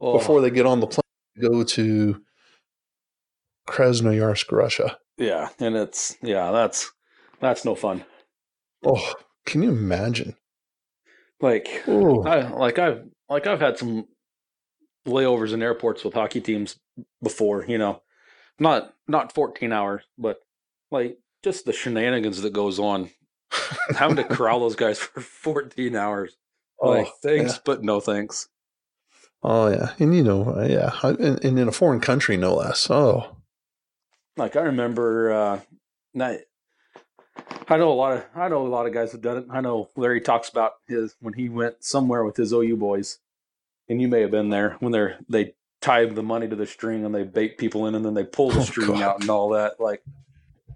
Oh. before they get on the plane to go to Krasnoyarsk, Russia. Yeah, and it's yeah, that's that's no fun. Oh, can you imagine? Like, oh. I like I've like I've had some layovers in airports with hockey teams before. You know, not not fourteen hours, but like just the shenanigans that goes on, having to corral those guys for fourteen hours. Oh, like, thanks, yeah. but no thanks. Oh yeah, and you know, uh, yeah, and, and in a foreign country, no less. Oh, like I remember, uh, I, I know a lot of I know a lot of guys have done it. I know Larry talks about his when he went somewhere with his OU boys, and you may have been there when they're they tie the money to the string and they bait people in and then they pull the oh, string God. out and all that. Like,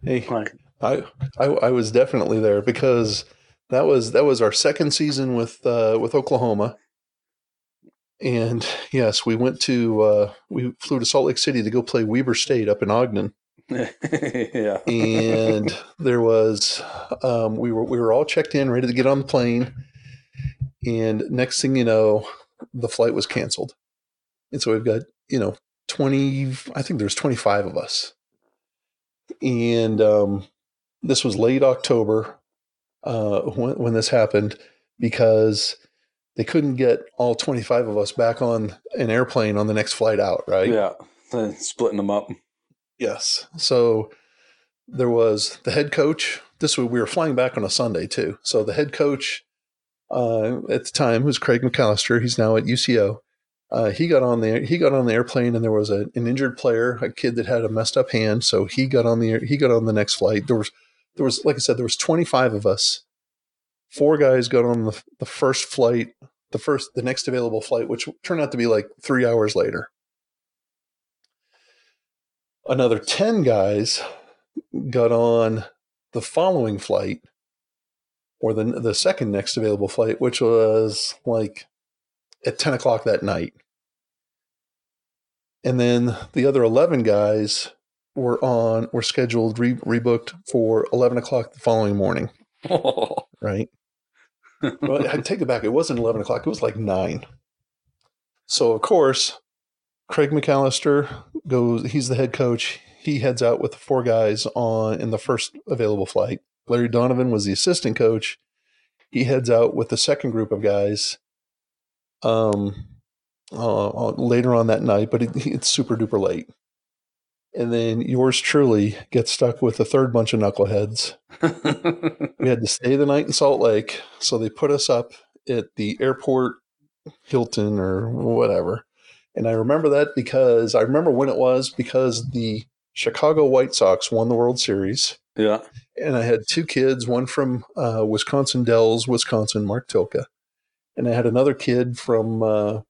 hey, like, I, I I was definitely there because that was that was our second season with uh, with Oklahoma. And yes, we went to uh, we flew to Salt Lake City to go play Weber State up in Ogden yeah. and there was um, we were we were all checked in, ready to get on the plane, and next thing you know, the flight was canceled, and so we've got you know twenty. I think there's twenty five of us, and um, this was late October uh, when when this happened because they couldn't get all 25 of us back on an airplane on the next flight out, right? Yeah, splitting them up. Yes. So there was the head coach. This was, we were flying back on a Sunday too. So the head coach uh, at the time was Craig McAllister. He's now at UCO. Uh, he got on the he got on the airplane, and there was a, an injured player, a kid that had a messed up hand. So he got on the he got on the next flight. There was there was like I said, there was twenty five of us. Four guys got on the, the first flight the first, the next available flight, which turned out to be like three hours later. Another 10 guys got on the following flight or the, the second next available flight, which was like at 10 o'clock that night. And then the other 11 guys were on, were scheduled, re, rebooked for 11 o'clock the following morning. right? well, I take it back. It wasn't 11 o'clock. It was like 9. So, of course, Craig McAllister goes, he's the head coach. He heads out with the four guys on in the first available flight. Larry Donovan was the assistant coach. He heads out with the second group of guys um, uh, uh later on that night, but it, it's super duper late. And then yours truly gets stuck with a third bunch of knuckleheads. we had to stay the night in Salt Lake, so they put us up at the airport Hilton or whatever. And I remember that because I remember when it was because the Chicago White Sox won the World Series. Yeah. And I had two kids, one from uh, Wisconsin Dells, Wisconsin, Mark Tilka. And I had another kid from, uh,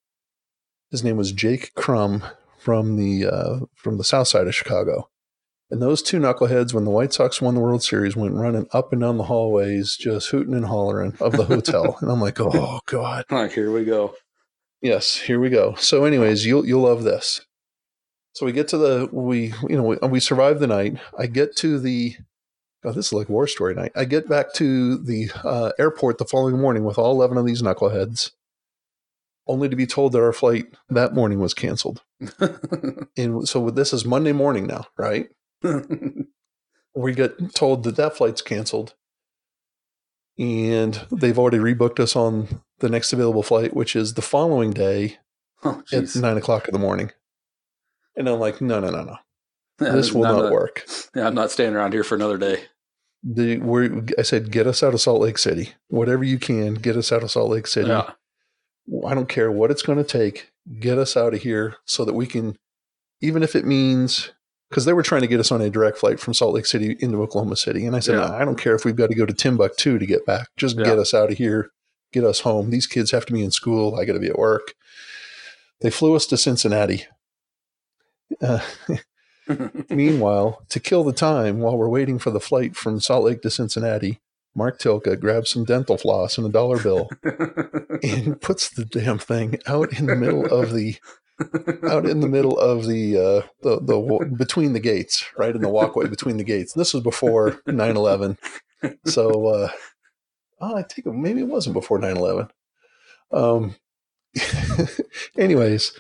his name was Jake Crum from the, uh, from the south side of Chicago. And those two knuckleheads, when the White Sox won the World Series, went running up and down the hallways, just hooting and hollering of the hotel. and I'm like, oh God. Like, here we go. Yes, here we go. So, anyways, you'll you'll love this. So we get to the we you know we, we survive the night. I get to the God, this is like war story night. I get back to the uh, airport the following morning with all eleven of these knuckleheads, only to be told that our flight that morning was canceled. and so this is Monday morning now, right? we get told that that flight's canceled, and they've already rebooked us on the next available flight, which is the following day oh, at nine o'clock in the morning. And I'm like, no, no, no, no. Yeah, this will not, work. Yeah, I'm not staying around here for another day. The I said, get us out of Salt Lake City. Whatever you can, get us out of Salt Lake City. Yeah. I don't care what it's going to take. Get us out of here so that we can, even if it means because they were trying to get us on a direct flight from Salt Lake City into Oklahoma City. And I said, yeah. no, I don't care if we've got to go to Timbuktu to get back. Just yeah. get us out of here, get us home. These kids have to be in school. I got to be at work. They flew us to Cincinnati. Uh, meanwhile, to kill the time while we're waiting for the flight from Salt Lake to Cincinnati, Mark Tilka grabs some dental floss and a dollar bill and puts the damn thing out in the middle of the out in the middle of the uh, the the between the gates, right in the walkway between the gates. This was before 9/11, so uh, oh, I think maybe it wasn't before 9/11. Um, anyways,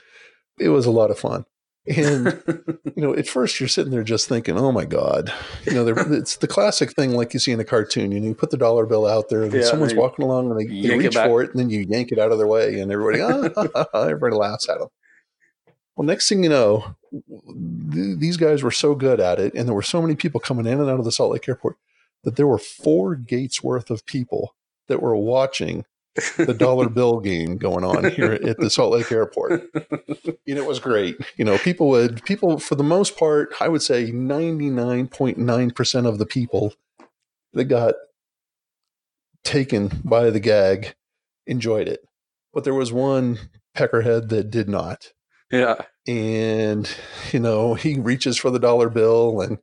it was a lot of fun. And you know, at first you're sitting there just thinking, "Oh my god!" You know, it's the classic thing like you see in a cartoon. You know, you put the dollar bill out there, and yeah, someone's walking along, and they, they reach it for it, and then you yank it out of their way, and everybody, ah, everybody laughs at them. Well, next thing you know, th- these guys were so good at it, and there were so many people coming in and out of the Salt Lake airport that there were four gates worth of people that were watching the dollar bill game going on here at the Salt Lake airport. Know, it was great. You know, people would, people, for the most part, I would say 99.9% of the people that got taken by the gag enjoyed it. But there was one peckerhead that did not. Yeah. And, you know, he reaches for the dollar bill and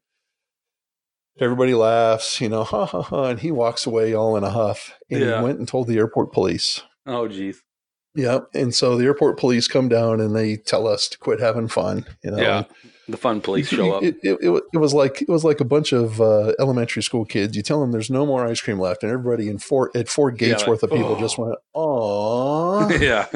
everybody laughs, you know, ha ha ha. And he walks away all in a huff. And yeah. he went and told the airport police. Oh, geez. Yep. And so the airport police come down and they tell us to quit having fun. You know, yeah. The fun police show up. It, it, it, it was like it was like a bunch of uh, elementary school kids. You tell them there's no more ice cream left, and everybody in four at four gates yeah, worth of people oh. just went, "Oh, yeah."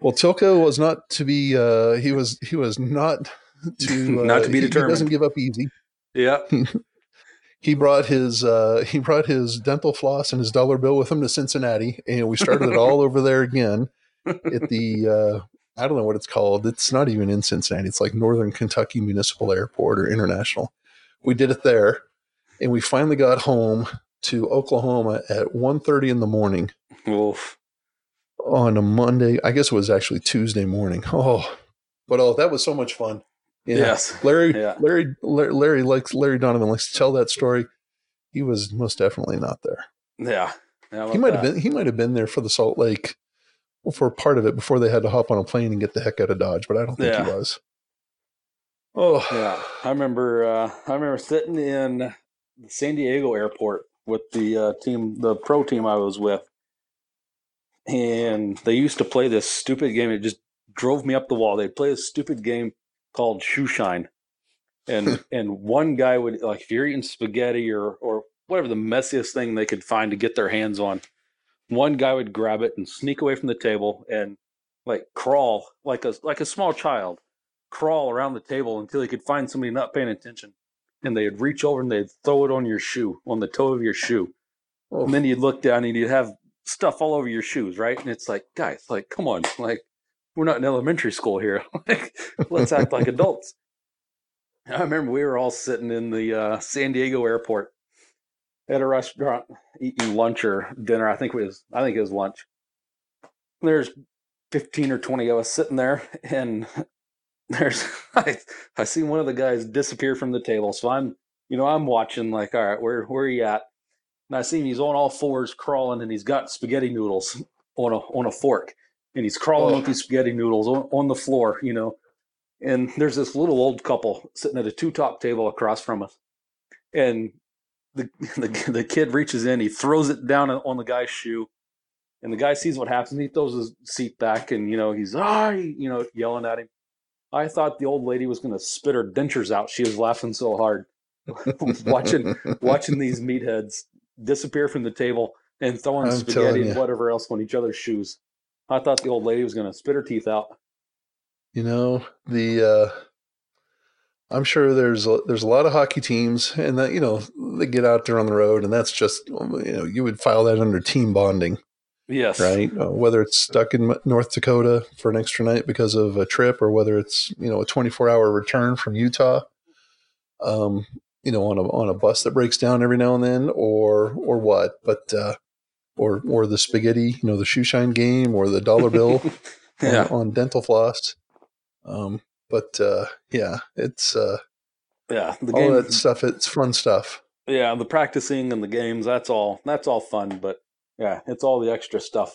Well, Tilka was not to be. Uh, he was. He was not to. Uh, not to be determined. He doesn't give up easy. Yeah. he brought his. Uh, he brought his dental floss and his dollar bill with him to Cincinnati, and we started it all over there again at the. Uh, I don't know what it's called. It's not even in Cincinnati. It's like Northern Kentucky Municipal Airport or International. We did it there, and we finally got home to Oklahoma at 1.30 in the morning. Oof on a Monday. I guess it was actually Tuesday morning. Oh, but oh, that was so much fun. Yeah. Yes, Larry, yeah. Larry, Larry, Larry likes Larry Donovan likes to tell that story. He was most definitely not there. Yeah, he might that? have been he might have been there for the Salt Lake for part of it before they had to hop on a plane and get the heck out of Dodge, but I don't think yeah. he was. Oh yeah, I remember. Uh, I remember sitting in the San Diego airport with the uh, team, the pro team I was with, and they used to play this stupid game. It just drove me up the wall. They'd play a stupid game called Shoe Shine, and and one guy would like if you're eating spaghetti or or whatever the messiest thing they could find to get their hands on, one guy would grab it and sneak away from the table and like crawl like a like a small child, crawl around the table until he could find somebody not paying attention, and they'd reach over and they'd throw it on your shoe, on the toe of your shoe, oh. and then you'd look down and you'd have stuff all over your shoes, right? And it's like, guys, like, come on, like, we're not in elementary school here. like, let's act like adults. I remember we were all sitting in the uh, San Diego airport at a restaurant eating lunch or dinner. I think it was I think it was lunch. There's fifteen or twenty of us sitting there, and there's I I see one of the guys disappear from the table. So I'm you know I'm watching like all right where where are you at? And I see him he's on all fours crawling, and he's got spaghetti noodles on a on a fork, and he's crawling oh. with these spaghetti noodles on, on the floor, you know. And there's this little old couple sitting at a two top table across from us, and the, the the kid reaches in, he throws it down on the guy's shoe, and the guy sees what happens. He throws his seat back, and you know he's ah, you know, yelling at him. I thought the old lady was going to spit her dentures out. She was laughing so hard, watching watching these meatheads disappear from the table and throwing I'm spaghetti and whatever else on each other's shoes. I thought the old lady was going to spit her teeth out. You know the uh, I'm sure there's a, there's a lot of hockey teams, and that you know they get out there on the road, and that's just you know you would file that under team bonding. Yes. Right. Uh, whether it's stuck in North Dakota for an extra night because of a trip, or whether it's you know a 24 hour return from Utah, um, you know on a on a bus that breaks down every now and then, or or what, but uh, or or the spaghetti, you know, the shoe shine game, or the dollar bill yeah. on, on dental floss. Um, but uh, yeah, it's uh, yeah, the all game, that stuff. It's fun stuff. Yeah, the practicing and the games. That's all. That's all fun. But yeah, it's all the extra stuff,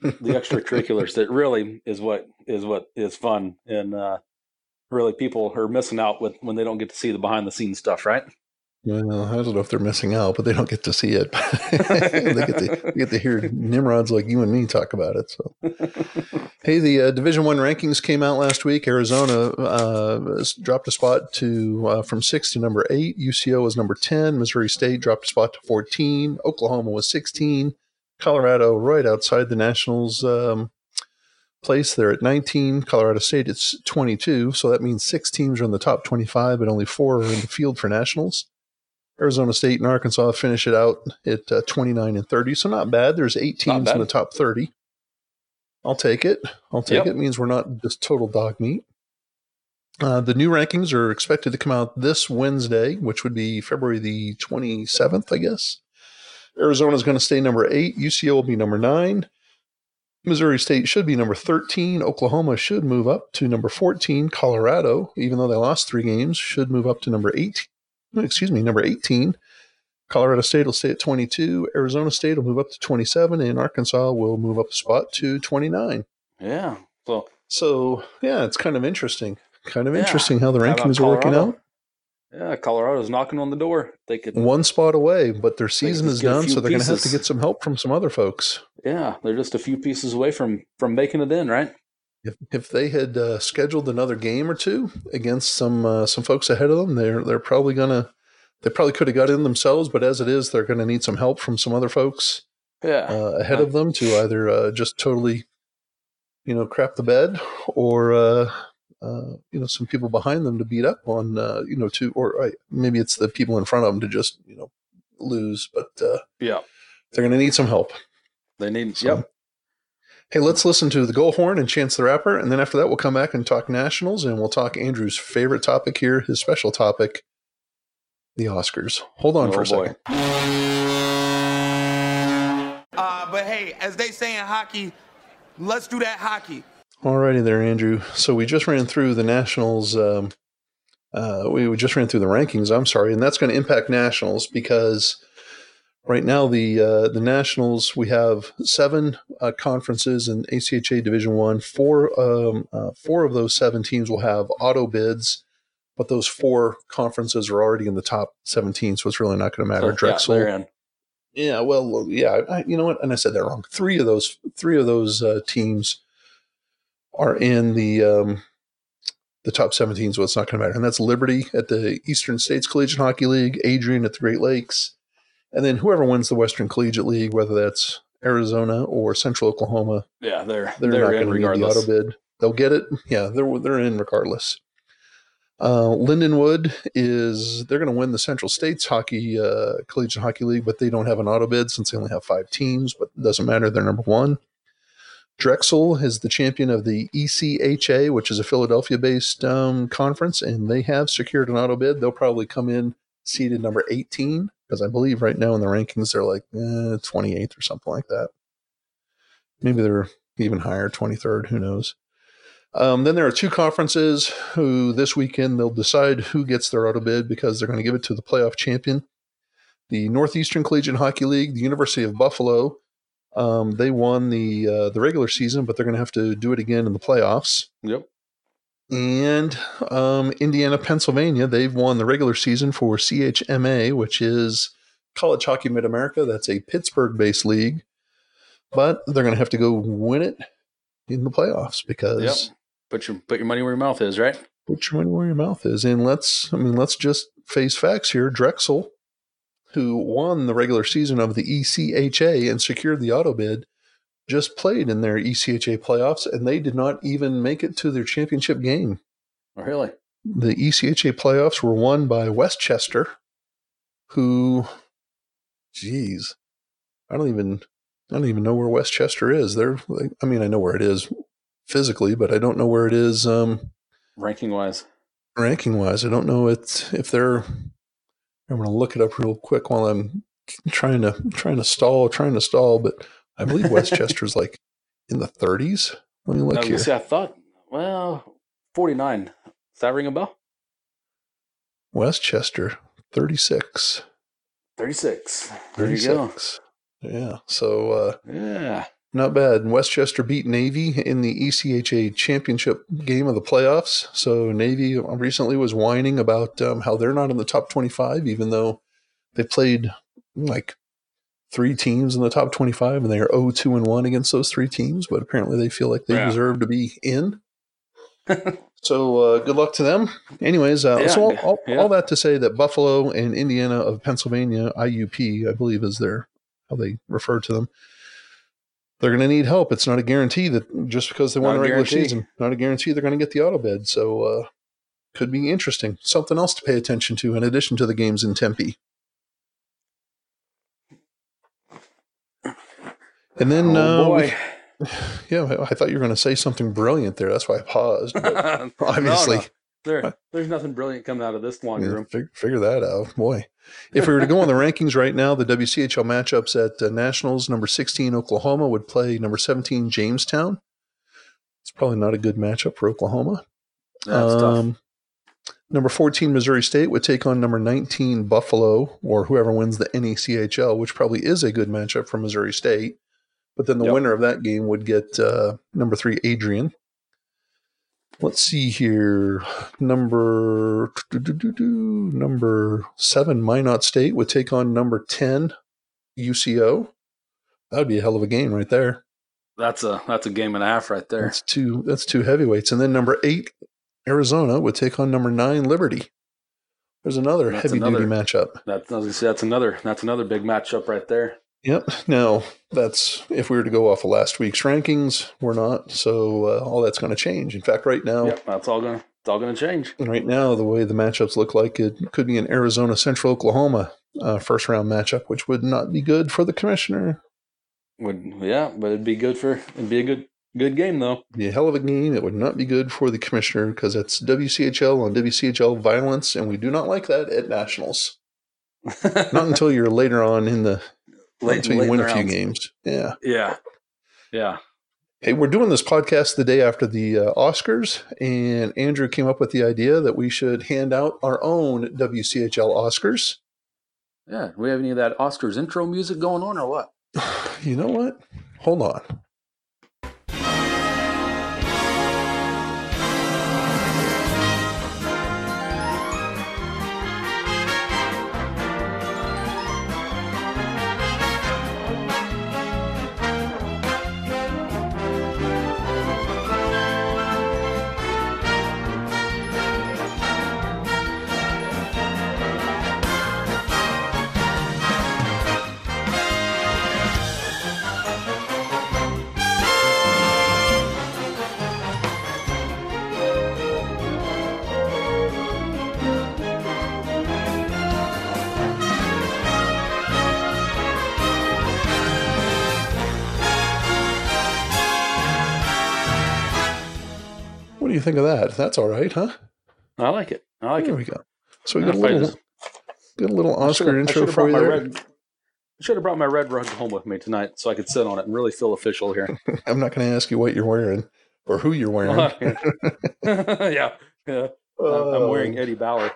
the extracurriculars that really is what is what is fun, and uh, really people are missing out with when they don't get to see the behind the scenes stuff, right? Well, I don't know if they're missing out, but they don't get to see it. they, get to, they get to hear Nimrods like you and me talk about it. So, hey, the uh, Division One rankings came out last week. Arizona uh, dropped a spot to uh, from six to number eight. UCO was number ten. Missouri State dropped a spot to fourteen. Oklahoma was sixteen. Colorado right outside the Nationals um, place. They're at 19. Colorado State it's 22. So that means six teams are in the top 25, but only four are in the field for Nationals. Arizona State and Arkansas finish it out at uh, 29 and 30. So not bad. There's eight teams in the top 30. I'll take it. I'll take yep. it. it. Means we're not just total dog meat. Uh, the new rankings are expected to come out this Wednesday, which would be February the 27th, I guess. Arizona is going to stay number eight. UCO will be number nine. Missouri State should be number 13. Oklahoma should move up to number 14. Colorado, even though they lost three games, should move up to number 18 excuse me, number 18. Colorado State will stay at 22. Arizona State will move up to 27, and Arkansas will move up a spot to 29. Yeah. So, so yeah, it's kind of interesting. Kind of yeah. interesting how the rankings are working out. Yeah, Colorado's knocking on the door. They could one spot away, but their season is done, so they're going to have to get some help from some other folks. Yeah, they're just a few pieces away from from making it in, right? If, if they had uh, scheduled another game or two against some uh, some folks ahead of them, they're they're probably gonna they probably could have got in themselves, but as it is, they're going to need some help from some other folks yeah. uh, ahead of them to either uh, just totally, you know, crap the bed or, uh, uh you know, some people behind them to beat up on, uh, you know, to, or maybe it's the people in front of them to just, you know, lose. But uh, yeah, they're going to need some help. They need, so, yep. Hey, let's listen to the Goal Horn and Chance the Rapper. And then after that, we'll come back and talk Nationals and we'll talk Andrew's favorite topic here, his special topic the Oscars. Hold on oh, for a boy. second. Uh, but hey, as they say in hockey, let's do that hockey. Alrighty there, Andrew. So we just ran through the Nationals. Um, uh, we just ran through the rankings. I'm sorry, and that's going to impact Nationals because right now the uh, the Nationals we have seven uh, conferences in ACHA Division One. Four um, uh, four of those seven teams will have auto bids, but those four conferences are already in the top seventeen, so it's really not going to matter. Yeah, Drexel, in. yeah, well, yeah, I, you know what? And I said that wrong. Three of those, three of those uh, teams are in the um, the top 17, so it's not going to matter. And that's Liberty at the Eastern States Collegiate Hockey League, Adrian at the Great Lakes, and then whoever wins the Western Collegiate League, whether that's Arizona or Central Oklahoma, Yeah, they're they're, they're, not in going to need the auto bid. They'll get it. Yeah, they're they're in regardless. Uh, Lindenwood is they're going to win the Central States Hockey uh, Collegiate Hockey League, but they don't have an auto bid since they only have five teams. But it doesn't matter; they're number one. Drexel is the champion of the ECHA, which is a Philadelphia-based um, conference, and they have secured an auto bid. They'll probably come in seated number 18 because I believe right now in the rankings they're like eh, 28th or something like that. Maybe they're even higher, 23rd. Who knows? Um, then there are two conferences who this weekend they'll decide who gets their auto bid because they're going to give it to the playoff champion. The Northeastern Collegiate Hockey League, the University of Buffalo, um, they won the uh, the regular season, but they're going to have to do it again in the playoffs. Yep. And um, Indiana, Pennsylvania, they've won the regular season for CHMA, which is College Hockey Mid America. That's a Pittsburgh based league. But they're going to have to go win it in the playoffs because Yep. Put your put your money where your mouth is, right? put your money where your mouth is. And let's, I mean, let's just face facts here. Drexel, who won the regular season of the ECHA and secured the auto bid, just played in their ECHA playoffs and they did not even make it to their championship game. Really? The ECHA playoffs were won by West Chester, who, geez, I don't even, I don't even know where West Chester is. They're, like, I mean, I know where it is physically, but I don't know where it is um, Ranking wise. ranking wise. I don't know it if they're. I'm going to look it up real quick while I'm trying to trying to stall, trying to stall. But I believe West Chester's like in the 30s. Let me look was here. gonna I thought well, forty nine. Does that ring a bell? West Chester, 36. Thirty six. There you go. 36. Yeah. So uh, Yeah. not bad. West Chester beat Navy in the ECHA championship game of the playoffs. So Navy recently was whining about um, how they're not in the top 25, even though they played like three teams in the top 25 and they are 0 2 and 1 against those three teams. But apparently they feel like they Yeah. deserve to be in. so uh, good luck to them. Anyways, uh, Yeah, so all, all, yeah. all that to say that Buffalo and Indiana of Pennsylvania, IUP, I believe is their how they refer to them. They're going to need help. It's not a guarantee that just because they won Not the a regular guarantee. season, not a guarantee they're going to get the auto bid. So uh, could be interesting. Something else to pay attention to in addition to the games in Tempe. And then, oh uh, boy. we- yeah, I thought you were going to say something brilliant there. That's why I paused. But No, obviously, no. There, there's nothing brilliant coming out of this locker yeah, room. fig- figure that out. Boy, if we were to go on the rankings right now, the WCHL matchups at uh, Nationals, number 16, Oklahoma would play number 17, Jamestown. It's probably not a good matchup for Oklahoma. That's tough. Um, Number 14, Missouri State would take on number 19, Buffalo, or whoever wins the NECHL, which probably is a good matchup for Missouri State. But then the Yep. winner of that game would get uh, number three, Adrian. Let's see here. Number number seven, Minot State would take on number 10, UCO. That would be a hell of a game right there. That's a that's a game and a half right there. That's two. That's two heavyweights, and then number eight, Arizona would take on number nine, Liberty. There's another That's heavy duty matchup. That's I was gonna say that's another that's another big matchup right there. Yep. Now that's if we were to go off of last week's rankings, we're not. So uh, all that's going to change. In fact, right now, Yep, that's all gonna it's all gonna change. right now, the way the matchups look like, it could be an Arizona Central Oklahoma uh, first round matchup, which would not be good for the commissioner. Would yeah, but it'd be good for it'd be a good good game though. be a hell of a game. It would not be good for the commissioner because it's WCHL on WCHL violence, and we do not like that at nationals. Not until you're later on in the late, until you win a few games. Yeah. Yeah, yeah. Hey, we're doing this podcast the day after the uh, Oscars, and Andrew came up with the idea that we should hand out our own WCHL Oscars. Yeah. Do we have any of that Oscars intro music going on or what? You know what? Hold on. Think of that? That's all right, huh? I like it. I like there it. we go. So we got a little, just- got a little Oscar intro for you there. red- I should have brought my red rug home with me tonight so I could sit on it and really feel official here. I'm not going to ask you what you're wearing or who you're wearing. yeah. Yeah. I'm I'm wearing Uh, Eddie Bauer.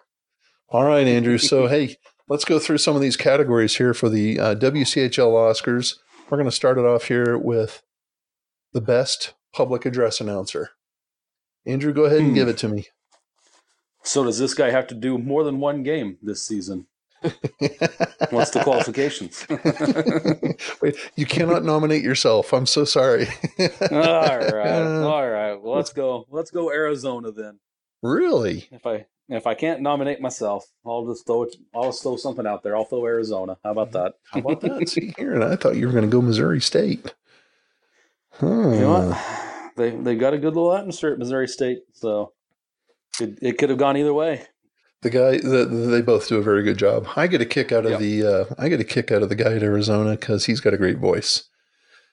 All right, Andrew. So, hey, let's go through some of these categories here for the uh, WCHL Oscars. We're going to start it off here with the best public address announcer. Andrew, go ahead and Hmm. give it to me. So does this guy have to do more than one game this season? What's the qualifications? Wait, you cannot nominate yourself. I'm so sorry. all right, all right. Well, let's go. Let's go Arizona then. really? If I if I can't nominate myself, I'll just throw it. I'll just throw something out there. I'll throw Arizona. How about that? How about that? See here, and I thought you were going to go Missouri State. You know what? They they got a good little atmosphere at Missouri State, so it, it could have gone either way. The guy, the, they both do a very good job. I get a kick out of Yep. the, uh, I get a kick out of the guy at Arizona because he's got a great voice.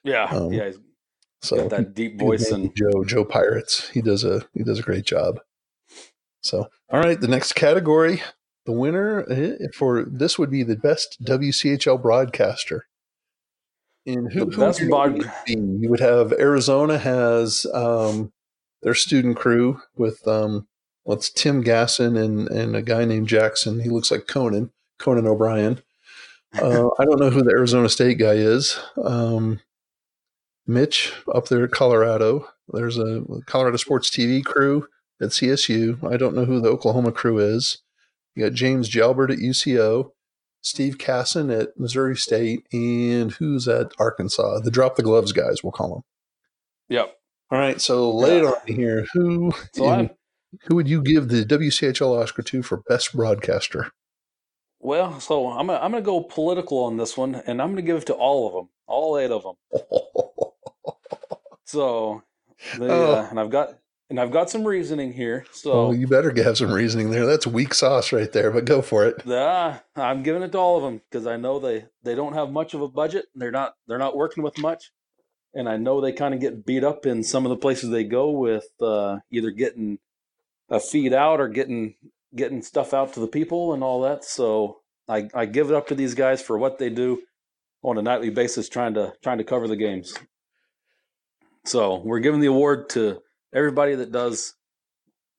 Yeah, Um, yeah. He's So got that deep voice and Joe Joe Pirates. He does a he does a great job. So all right, the next category, the winner eh, for this would be the best WCHL broadcaster. And who, The who best would bod- You would have Arizona has um, their student crew with um, well, it's Tim Gasson and and a guy named Jackson. He looks like Conan Conan O'Brien. Uh, I don't know who the Arizona State guy is. Um, Mitch up there at Colorado. There's a Colorado Sports TV crew at CSU. I don't know who the Oklahoma crew is. You got James Jalbert at UCO, Steve Casson at Missouri State, and who's at Arkansas? The Drop the Gloves guys, we'll call them. yep. All right, so lay it Yeah. on here. Who So in- who would you give the WCHL Oscar to for best broadcaster? well, so I'm gonna, I'm gonna go political on this one, and I'm gonna give it to all of them, all eight of them. So, they, Oh. uh, and I've got and I've got some reasoning here. So oh, you better have some reasoning there. That's weak sauce right there, but go for it. Yeah, I'm giving it to all of them because I know they they don't have much of a budget. They're not they're not working with much, and I know they kind of get beat up in some of the places they go with uh, either getting a feed out or getting getting stuff out to the people and all that. So I I give it up to these guys for what they do on a nightly basis, trying to trying to cover the games. So we're giving the award to everybody that does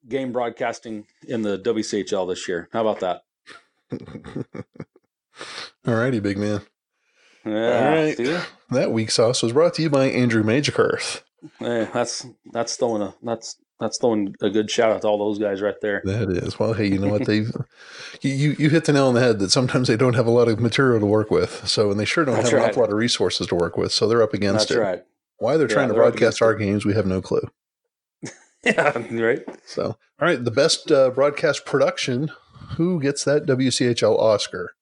game broadcasting in the WCHL this year. How about that? All righty, big man. Yeah, right. see? That weak sauce was brought to you by Andrew Majorkirth. Eh, that's that's throwing a that's that's throwing a good shout out to all those guys right there. That is. Well, hey, you know what? They've you, you you hit the nail on the head that sometimes they don't have a lot of material to work with. So, and they sure don't That's have an awful lot of resources to work with. So they're up against That's it. right. Why they're Yeah, trying to they're broadcast our games, we have no clue. Yeah, right. So, all right, the best uh, broadcast production. Who gets that WCHL Oscar?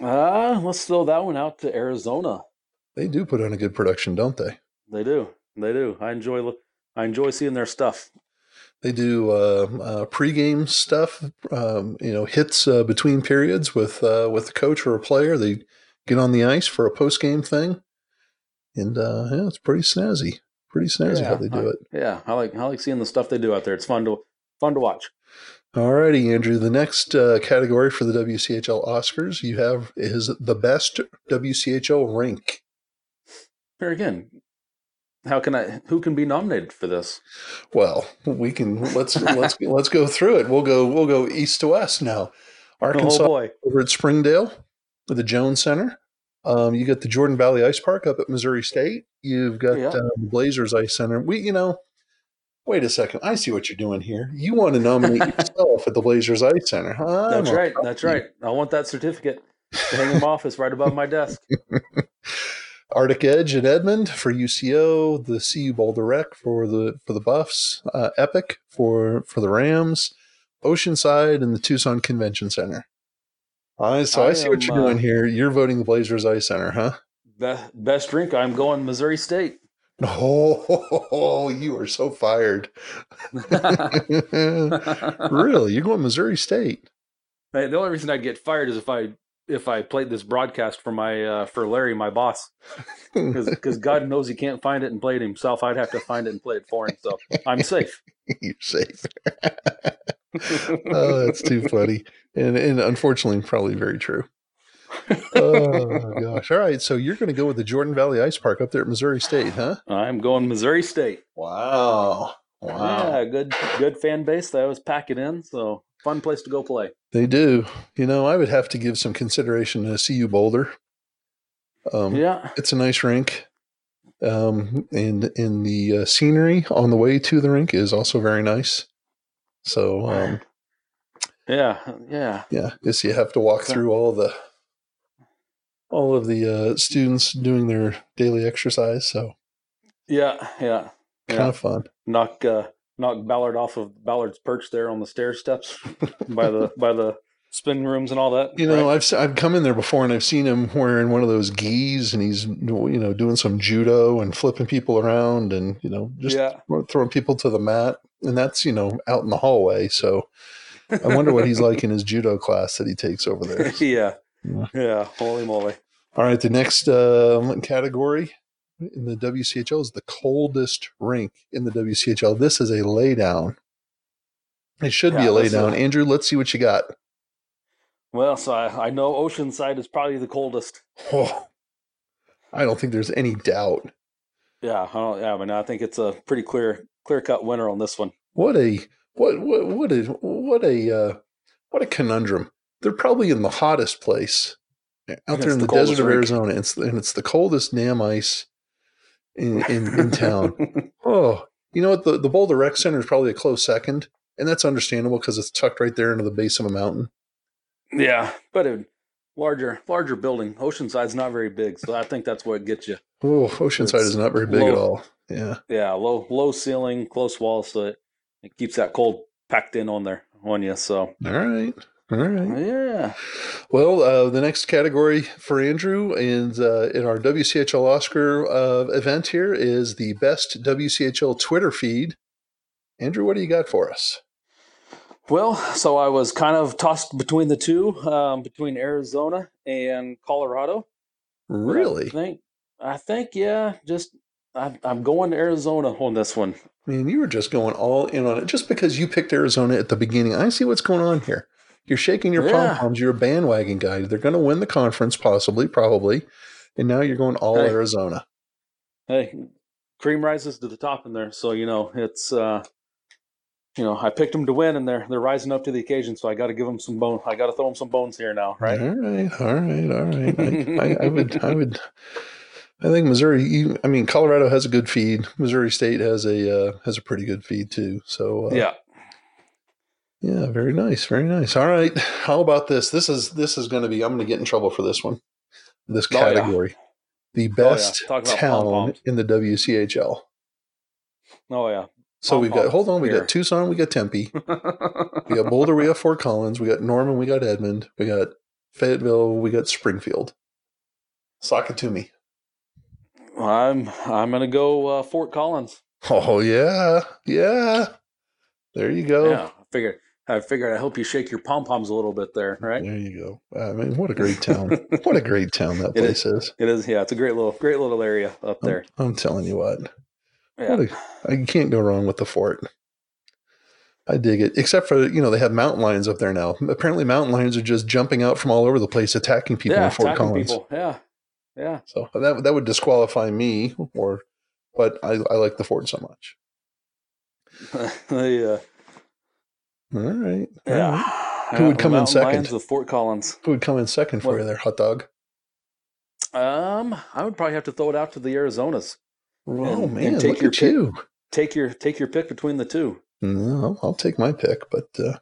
Uh, let's throw that one out to Arizona. They do put on a good production, don't they? They do. They do. I enjoy. I enjoy seeing their stuff. They do uh, uh, pregame stuff, um, you know, hits uh, between periods with uh, with the coach or a player. They get on the ice for a postgame thing, and uh, yeah, it's pretty snazzy. Pretty snazzy how they do I- it. Yeah, I like I like seeing the stuff they do out there. It's fun to fun to watch. Alrighty, Andrew. The next uh, category for the WCHL Oscars you have is the best WCHL rink. Here again, how can I? Who can be nominated for this? Well, we can let's let's let's go through it. We'll go we'll go east to west now. Oh Arkansas boy. over at Springdale. With the Jones Center. Um, you got the Jordan Valley Ice Park up at Missouri State. You've got Yeah. uh, the Blazers Ice Center. We, you know, wait a second. I see what you're doing here. You want to nominate yourself at the Blazers Ice Center, huh? That's right. That's right. I want that certificate to hang in my office right above my desk. Arctic Edge at Edmond for UCO, the CU Boulder Rec for the for the Buffs, uh, Epic for for the Rams, Oceanside, and the Tucson Convention Center. I so I, I see what you're doing uh, here. You're voting the Blazers Ice Center, huh? Be- best drink. I'm going Missouri State. Oh, you are so fired. really? You're going Missouri State? The only reason I'd get fired is if I if I played this broadcast for my uh, for Larry, my boss, because God knows he can't find it and play it himself. I'd have to find it and play it for him. So I'm safe. You're safe. Oh, that's too funny. And and unfortunately probably very true. oh gosh. All right. So you're gonna go with the Jordan Valley Ice Park up there at Missouri State, huh? I'm going Missouri State. Wow. Wow. Yeah, good good fan base. They always pack it in. So fun place to go play. They do. You know, I would have to give some consideration to CU Boulder. Um Yeah. it's a nice rink. Um and in the uh, scenery on the way to the rink is also very nice. So um Yeah. Yeah. yeah yes you have to walk So- through all the all of the uh, students doing their daily exercise so Yeah. Yeah. kind Yeah. of fun Knock uh, knock Ballard off of Ballard's perch there on the stair steps by the by the spin rooms and all that. you know right? i've i've come in there before and i've seen him wearing one of those gis and he's you know doing some judo and flipping people around and you know just yeah. throwing people to the mat and that's you know out in the hallway so i wonder what he's like in his judo class that he takes over there yeah. Yeah. Yeah. Holy moly. All right, the next um, category in the WCHL is the coldest rink in the WCHL. This is a laydown. It should be a laydown. a- Andrew, let's see what you got. Well, so I, I know Oceanside is probably the coldest. Oh, I don't think there's any doubt. Yeah, I don't, yeah, but I think it's a pretty clear clear cut winner on this one. What a what what what a what a uh, what a conundrum. They're probably in the hottest place out It's there in the the, desert of. Arizona. It's and it's the coldest damn ice in in, in town. Oh, you know what? The, the Boulder Rec Center is probably a close second, and that's understandable because it's tucked right there into the base of a mountain. yeah, but a larger larger building. Oceanside's not very big, so I think that's what gets you. Oh, Oceanside It's is not very big at all. Yeah. Yeah, low low ceiling, close walls, so it, it keeps that cold packed in on there on you. So All right. All right. yeah, Well, uh, the next category for Andrew and uh, in our WCHL Oscar uh, event here is the best WCHL Twitter feed. Andrew, what do you got for us? Well, so I was kind of tossed between the two, um, between Arizona and Colorado. Really? I think, I think, yeah, just I, I'm going to Arizona on this one. I mean, you were just going all in on it just because you picked Arizona at the beginning. I see what's going on here. You're shaking your Yeah. pom poms. You're a bandwagon guy. They're going to win the conference, possibly, probably. And now you're going all Hey. Arizona. Hey, cream rises to the top in there, so you know it's. uh you know, I picked them to win, and they're they're rising up to the occasion. So I got to give them some bone. I got to throw them some bones here now, right? All right. All right. All right. I, I, I would. I would. I think Missouri. you- I mean, Colorado has a good feed. Missouri State has a uh, has a pretty good feed too. So uh, Yeah. Yeah, very nice, very nice. All right, how about this? This is this is going to be. I'm going to get in trouble for this one. This Oh, yeah. category, the Oh, yeah. best town pom-poms. in the WCHL. Oh yeah. So we've got. Hold on, we here. got Tucson, we got Tempe, we got Boulder, we got Fort Collins, we got Norman, we got Edmond, we got Fayetteville, we got Springfield. Sock it to me. I'm I'm gonna go uh, Fort Collins. Oh yeah, yeah. There you go. Yeah, I figured. I figured I hope you shake your pom poms a little bit there, right? There you go. I mean, what a great town! what a great town that It place is. It is. Yeah, it's a great little great little area up there. I'm telling you what. Yeah. What a- I can't go wrong with the fort. I dig it. Except for, you know, they have mountain lions up there now. Apparently mountain lions are just jumping out from all over the place attacking people yeah, in Fort attacking Collins. people. Yeah, yeah. So that that would disqualify me or but I, I like the fort so much. the, uh, All right. Yeah. right. Who would come in second? Of Fort Collins. Who would come in second for What- you there, hot dog? Um, I would probably have to throw it out to the Arizonas. Oh and man, take look your at pick. you. Take your take your pick between the two. No, I'll, I'll take my pick, but uh,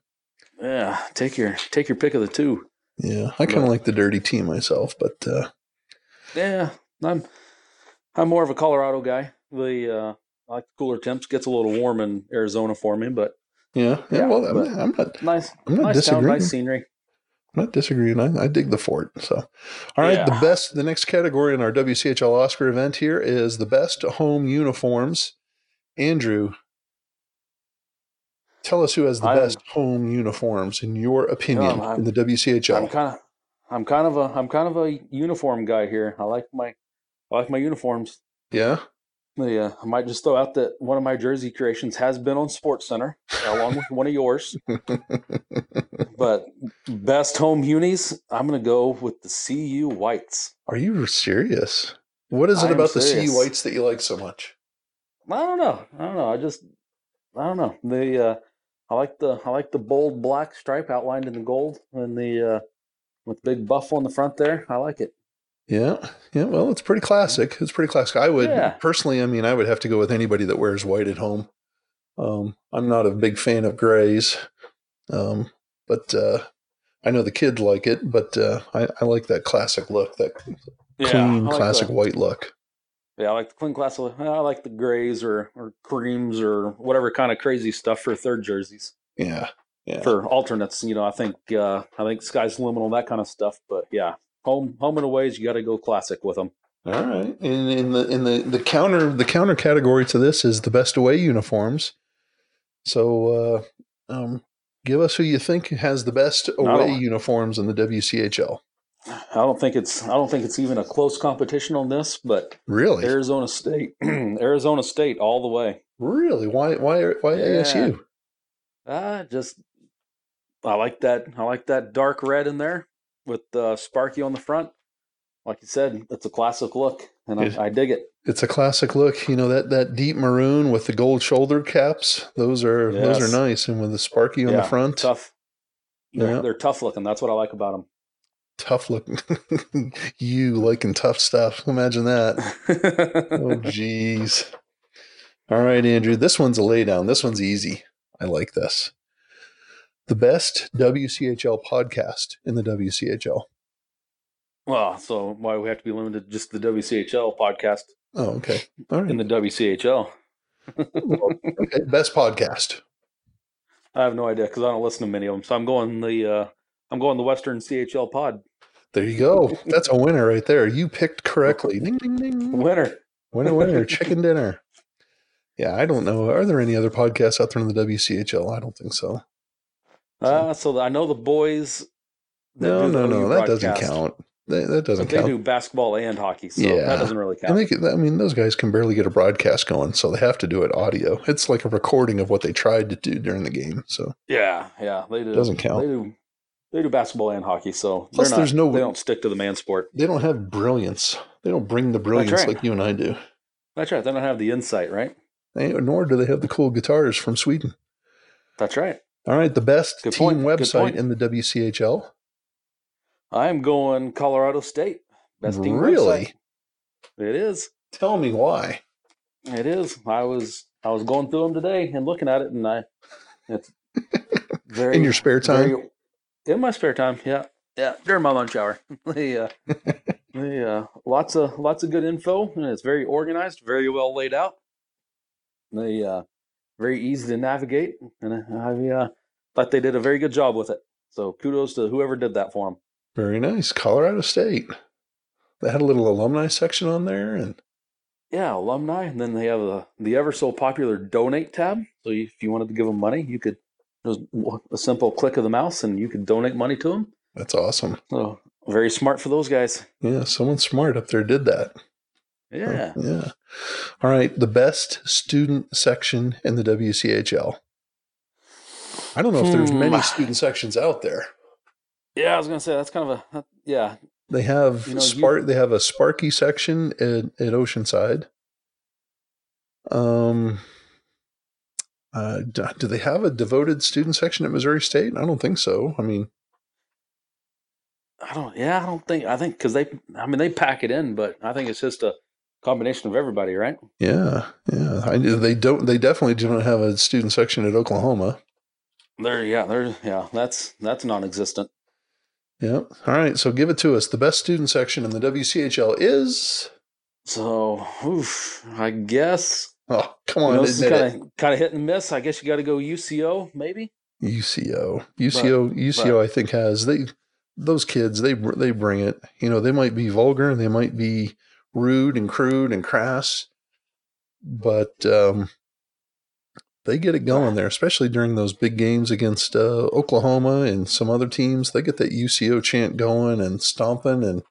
Yeah, take your take your pick of the two. yeah, I kind of like the dirty team myself. But uh, Yeah, I'm I'm more of a Colorado guy. The uh, I like the cooler temps. Gets a little warm in Arizona for me, but yeah, yeah. Yeah, well, I'm, I'm not, nice I'm not nice town, disagreeing. nice scenery. I'm not disagreeing. I, I dig the fort. So, all right, the best, the next category in our WCHL Oscar event here is the best home uniforms. Andrew, tell us who has the I'm- best home uniforms in your opinion I'm- in the I'm WCHL. kind of I'm kind of a I'm kind of a uniform guy here. I like my I like my uniforms. yeah, The, uh, I might just throw out that one of my jersey creations has been on Sports Center, along with one of yours. But best home unis, I'm gonna go with the CU Whites. are you serious? What is it about the sea serious. whites that you like so much? I don't know. I don't know. I just I don't know. The uh, I like the I like the bold black stripe outlined in the gold and the uh, with big buff on the front there. I like it. Yeah, yeah. Well, it's pretty classic. It's pretty classic. I would Yeah. personally. I mean, I would have to go with anybody that wears white at home. Um, I'm not a big fan of grays, um, but uh, I know the kids like it. But uh, I, I like that classic look, that clean, I like classic the- white look. Yeah, I like the clean classic. I like the grays or or creams or whatever kind of crazy stuff for third jerseys. Yeah, yeah. For alternates, you know, I think uh, I think sky's the limit on that kind of stuff. But yeah, home home and aways, you got to go classic with them. All right. and in the in the the counter the counter category to this is the best away uniforms. So, uh, um, give us who you think has the best away uniforms in the WCHL. I don't think it's I don't think it's even a close competition on this, but Really? Arizona State, Arizona State, all the way. Really? Why? Why? Why Yeah. ASU? Ah, just I like that. I like that dark red in there with uh, Sparky on the front. Like you said, it's a classic look, and It- I, I dig it. It's a classic look. You know that that deep maroon with the gold shoulder caps. Those are those are nice, and with the sparky on the front, Tough. They're, Yeah. they're tough looking. That's what I like about them. tough looking. you liking tough stuff? Imagine that. oh, jeez. All right, Andrew. This one's a laydown. This one's easy. I like this. The best WCHL podcast in the WCHL. well, so why we have to be limited to just the WCHL podcast Oh, okay. All right. in the WCHL? Well, okay. Best podcast. I have no idea because I don't listen to many of them. So I'm going the uh, I'm going the Western CHL pod There you go. That's a winner right there. You picked correctly. Ding, ding, ding. winner. Winner, winner, chicken dinner. Yeah, I don't know. Are there any other podcasts out there in the WCHL? I don't think so. Uh, so I know the boys. No, no, no. That doesn't count. That, that doesn't they count. do basketball and hockey, so Yeah. that doesn't really count. And they, I mean, those guys can barely get a broadcast going, so they have to do it audio. It's like a recording of what they tried to do during the game. So yeah, yeah, they do. Doesn't count. They do. They do basketball and hockey, so Plus not, there's no- They don't stick to the man sport. they don't have brilliance. They don't bring the brilliance right. like you and I do. That's right. They don't have the insight, right? They, nor do they have the cool guitars from Sweden. That's right. All right, the best Good team point. Website in the WCHL. I'm going Colorado State. Best team Really? website. It is. Tell me why. It is. I was I was going through them today and looking at it, and I it's very In your spare time? very- in my spare time, yeah, yeah, during my lunch hour. they, uh, they, uh, lots of lots of good info, and it's very organized, very well laid out. They uh, very easy to navigate, and I uh, thought they did a very good job with it. So kudos to whoever did that for them. Very nice. Colorado State. They had a little alumni section on there, and Yeah, alumni, and then they have the the ever so popular donate tab. So if you wanted to give them money, you could just a simple click of the mouse, and you could donate money to them. that's awesome. So very smart for those guys. Yeah, someone smart up there did that. Yeah. Yeah. All right. The best student section in the WCHL. I don't know if there's many Hmm. student sections out there. Yeah, I was gonna say that's kind of a that- yeah. They have You know, you- Spark. They have a Sparky section at, at Oceanside. Um, Uh, do they have a devoted student section at Missouri State? I don't think so. I mean, I don't. Yeah, I don't think. I think because they. I mean, they pack it in, but I think it's just a combination of everybody, right? yeah, yeah. I, they don't. They definitely don't have a student section at Oklahoma. There, yeah, there, yeah. That's that's non-existent. Yeah. All right. So give it to us. The best student section in the WCHL is. So, oof, I guess Oh, come you on, know, this is kind of kind of hit and miss. I guess you got to go UCO, maybe. UCO, UCO, UCO. I think has they those kids. They they bring it. You know, they might be vulgar. And they might be rude and crude and crass, but um, they get it going there, especially during those big games against uh, Oklahoma and some other teams. They get that UCO chant going and stomping, and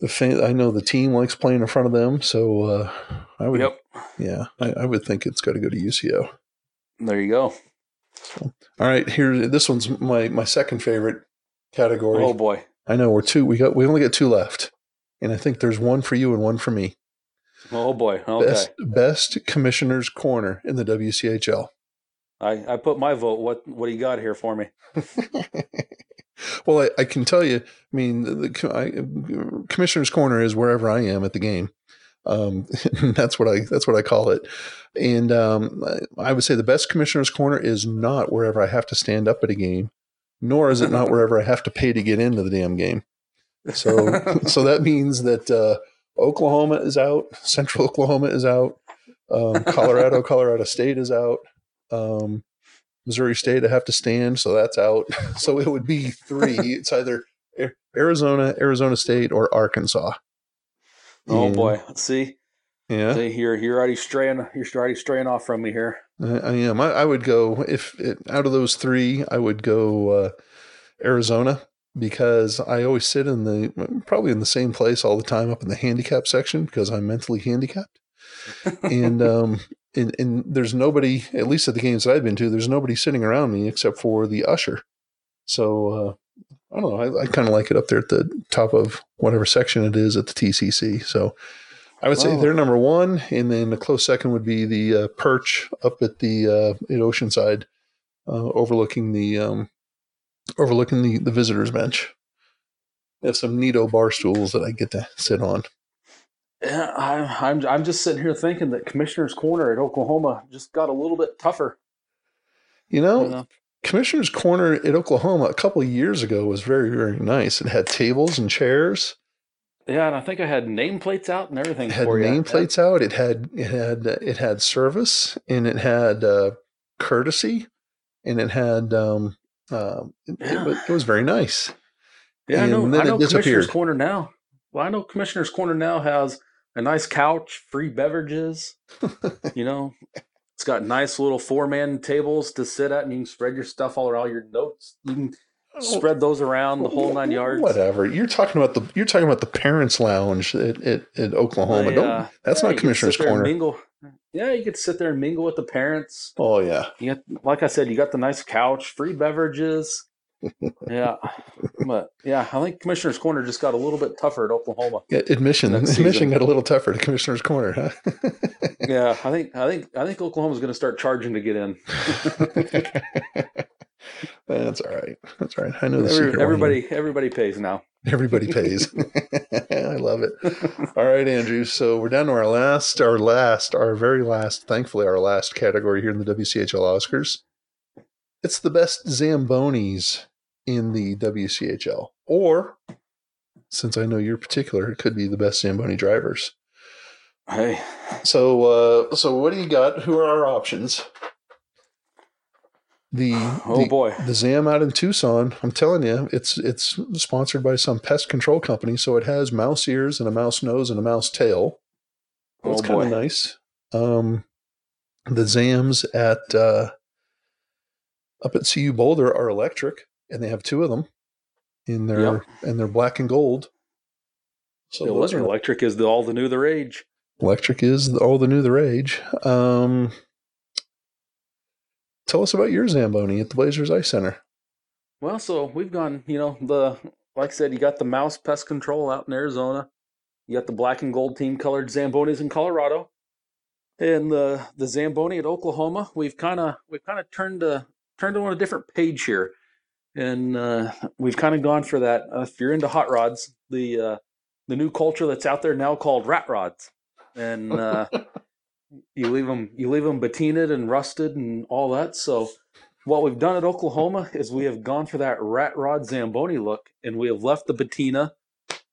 the fan, I know the team likes playing in front of them. So uh, I would, Yep. yeah, I, I would think it's got to go to UCO. There you go. All right, here. This one's my my second favorite category. Oh boy. I know we're two. We got we only got two left, and I think there's one for you and one for me. Oh boy. Okay. Best best commissioner's corner in the WCHL. I I put my vote. What what do you got here for me? well, I, I can tell you. I mean, the, the I, commissioner's corner is wherever I am at the game. Um, that's what I that's what I call it. And um, I would say the best commissioner's corner is not wherever I have to stand up at a game, nor is it not wherever I have to pay to get into the damn game. So so that means that uh, Oklahoma is out, Central Oklahoma is out, um, Colorado Colorado State is out. Um, Missouri State, I have to stand, so that's out. So it would be three. It's either Arizona, Arizona State, or Arkansas. oh And- boy. Let's see. yeah, See, you're you're already straying. You're already straying off from me here. I, I am. I, I would go if it, out of those three, I would go uh, Arizona because I always sit in the probably in the same place all the time up in the handicap section because I'm mentally handicapped. and um and, and there's nobody at least at the games that I've been to there's nobody sitting around me except for the usher so uh I don't know I, I kind of like it up there at the top of whatever section it is at the TCC so I would say Oh. they're number one and then a close second would be the uh, perch up at the uh at Oceanside uh, overlooking the um overlooking the the visitors bench they have some neato bar stools that I get to sit on Yeah, I, I'm I'm just sitting here thinking that Commissioner's Corner at Oklahoma just got a little bit tougher. you know you know? Commissioner's Corner at Oklahoma a couple of years ago was very, very nice. It had tables and chairs. Yeah, and I think I had nameplates out and everything It had nameplates out. It had it had it had service and it had uh, courtesy and it had um, um, it, Yeah. it, was, it was very nice. Yeah, I know. and then I it know Commissioner's. Corner now. Well, I know Commissioner's Corner now has a nice couch, free beverages. you know, it's got nice little four man tables to sit at, and you can spread your stuff all around your notes. You can spread those around the whole nine yards. Whatever you're talking about the you're talking about the parents' lounge at, at, at Oklahoma. I, Don't, that's yeah, not Commissioner's sit there and Corner. Mingle. Yeah, you could sit there and mingle with the parents. Oh yeah, You got, like I said, you got the nice couch, free beverages. yeah, but yeah, I think Commissioner's Corner just got a little bit tougher at Oklahoma. Yeah, admission admission season. got a little tougher to Commissioner's Corner, huh? Yeah, I think I think I think Oklahoma's going to start charging to get in. That's all right. That's all right. I know the Every, secret. one. everybody everybody pays now. everybody pays. I love it. All right, Andrew. So we're down to our last, our last, our very last, thankfully, our last category here in the WCHL Oscars. It's the best Zambonis in the WCHL. Or, since I know you're particular, it could be the best Zamboni drivers. Hey, So, uh, so what do you got? Who are our options? The, oh the boy, the Zam out in Tucson, I'm telling you, it's it's sponsored by some pest control company, so it has mouse ears and a mouse nose and a mouse tail. Oh, That's kind of nice. Um, the Zams at uh, up at CU Boulder are electric, and they have two of them in their Yep. and they're black and gold. So The are electric is the all the new the rage. electric is all the new the rage. Um, tell us about your Zamboni at the Blazers Ice Center. Well, so we've gone, you know, the like I said, you got the mouse pest control out in Arizona. You got the black and gold team colored Zambonis in Colorado. And the the Zamboni at Oklahoma, we've kind of we've kind of turned a turned on a different page here, and uh, we've kind of gone for that. Uh, if you're into hot rods, the uh, the new culture that's out there now called rat rods, and uh, you leave them you leave them patinaed and rusted and all that. So what we've done at Oklahoma is we have gone for that rat rod Zamboni look, and we have left the patina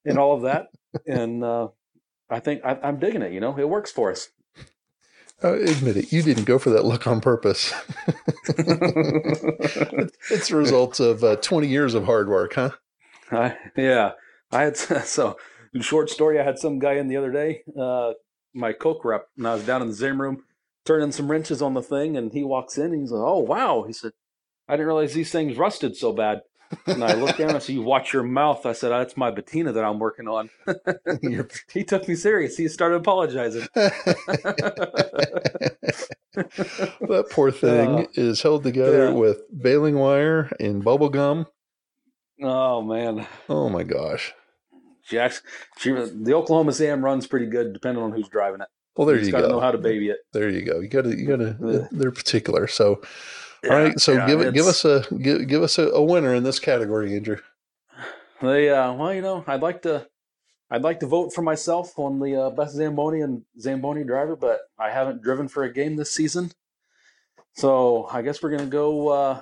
and all of that. and uh, I think I, I'm digging it. You know, it works for us. Uh, admit it, you didn't go for that look on purpose. it's the result of uh, 20 years of hard work, huh? I, yeah, I had so short story. I had some guy in the other day, uh, my coke rep, and I was down in the Zoom room turning some wrenches on the thing, and he walks in and he's like, "Oh wow!" He said, "I didn't realize these things rusted so bad." And I looked down. and I said, "You watch your mouth." I said, oh, "That's my patina that I'm working on." he took me serious. He started apologizing. that poor thing uh, is held together yeah. with baling wire and bubble gum. Oh man! Oh my gosh! Jack's, she, the Oklahoma Zam runs pretty good, depending on who's driving it. Well, there you, you go. Know how to baby it. There you go. You got to. You got to. They're particular. So, yeah, all right. So yeah, give it. Give us a. Give, give us a, a, winner in this category, Andrew. They. Uh, well, you know, I'd like to. I'd like to vote for myself on the uh, best Zamboni and Zamboni driver, but I haven't driven for a game this season. So I guess we're gonna go uh,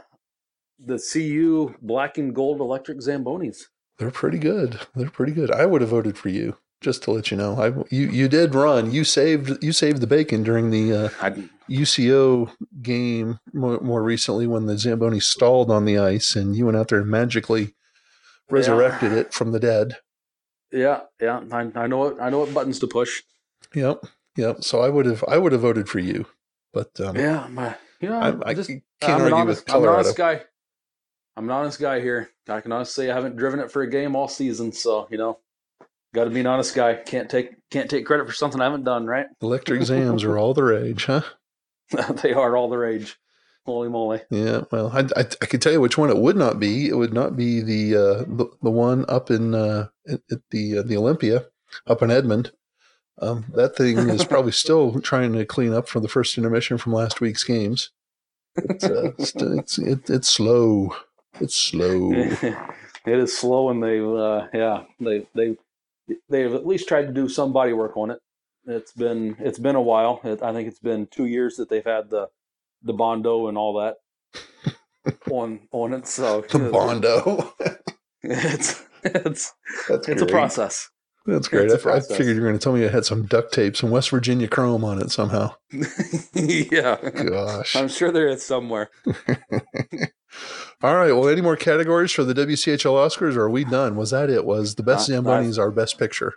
the CU black and gold electric Zambonis. They're pretty good. They're pretty good. I would have voted for you just to let you know, I you you did run. You saved you saved the bacon during the uh, UCO game more, more, recently when the Zamboni stalled on the ice, and you went out there and magically resurrected yeah. it from the dead. Yeah, yeah, I, I know what I know what buttons to push. Yep, yep. So I would have I would have voted for you, but um, yeah, my, you know, I, I just, can't I'm argue honest, with Colorado. I'm an honest guy. I'm an honest guy here. I can honestly say I haven't driven it for a game all season, so you know Got to be an honest guy. Can't take can't take credit for something I haven't done. Right? Electric Zams are all the rage, huh? they are all the rage. Holy moly! Yeah, well, I, I, I can tell you which one it would not be. It would not be the uh, the, the one up in uh, at, the uh, the Olympia up in Edmond. Um, that thing is probably still trying to clean up from the first intermission from last week's games. It's uh, it's, it's, it, it's slow. It's slow. it is slow, and they uh, yeah they they they've at least tried to do some body work on it. It's been it's been a while. It, I think it's been two years that they've had the the bondo and all that on on it. So the bondo. it's it's That's it's great. a process. That's great. I, I, figured you were going to tell me I had some duct tape, some West Virginia chrome on it somehow. yeah. Gosh. I'm sure there is somewhere. All right. Well, any more categories for the WCHL Oscars, or are we done? Was that it? Was the best Zambonis our best picture?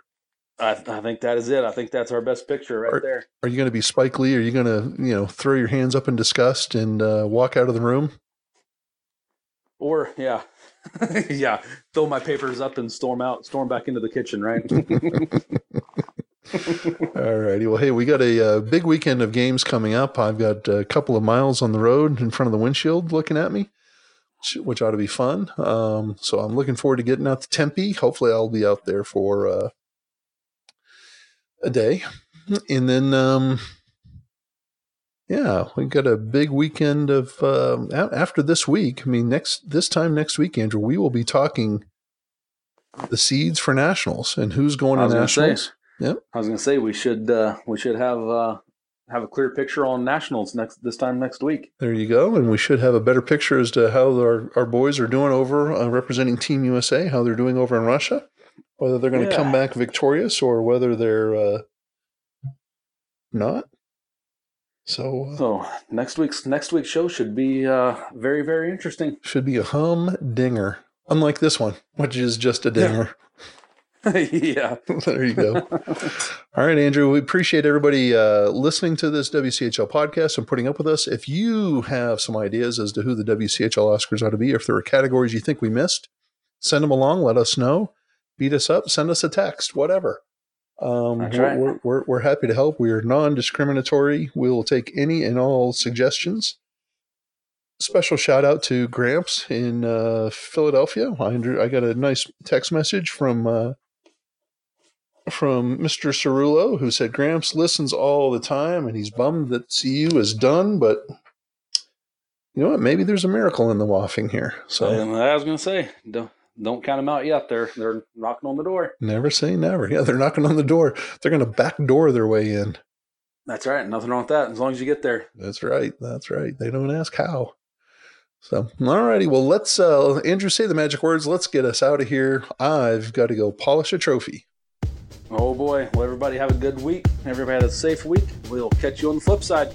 I, I, think that is it. I think that's our best picture right are, there. Are you going to be Spike Lee? Are you going to, you know, throw your hands up in disgust and uh, walk out of the room? Or yeah, yeah, throw my papers up and storm out, storm back into the kitchen, right? All righty. Well, hey, we got a, a, uh, big weekend of games coming up. I've got a couple of miles on the road in front of the windshield looking at me which ought to be fun. Um, so I'm looking forward to getting out to Tempe. Hopefully, I'll be out there for uh, a day, and then um, yeah, we've got a big weekend of uh, after this week. I mean, next this time next week, Andrew, we will be talking the seeds for nationals and who's going to nationals. Yep. I was going to say we should uh, we should have uh, have a clear picture on nationals next this time next week. There you go, and we should have a better picture as to how our, our boys are doing over uh, representing Team USA, how they're doing over in Russia, whether they're going to yeah. come back victorious or whether they're uh, not. So, uh, so next week's next week's show should be uh, very very interesting. Should be a hum dinger, unlike this one, which is just a dinger. yeah. there you go. All right, Andrew. We appreciate everybody uh, listening to this WCHL podcast and putting up with us. If you have some ideas as to who the WCHL Oscars ought to be, if there are categories you think we missed, send them along. Let us know. Beat us up. Send us a text. Whatever. Um, we're, right. we're, we're, we're happy to help. We are non discriminatory. We will take any and all suggestions special shout out to Gramps in uh, Philadelphia. I, I got a nice text message from uh, from Mr. Cerullo, who said Gramps listens all the time and he's bummed that CU is done, but you know what? Maybe there's a miracle in the waffing here. So And I was going to say, don't, don't count them out yet. They're they're knocking on the door. never say never. Yeah, they're knocking on the door. They're going to backdoor their way in. That's right. Nothing wrong with that. As long as you get there. That's right. That's right. They don't ask how. So, all righty. Well, let's, uh, Andrew, say the magic words. Let's get us out of here. I've got to go polish a trophy. Oh boy. Well, everybody have a good week. Everybody have a safe week. We'll catch you on the flip side.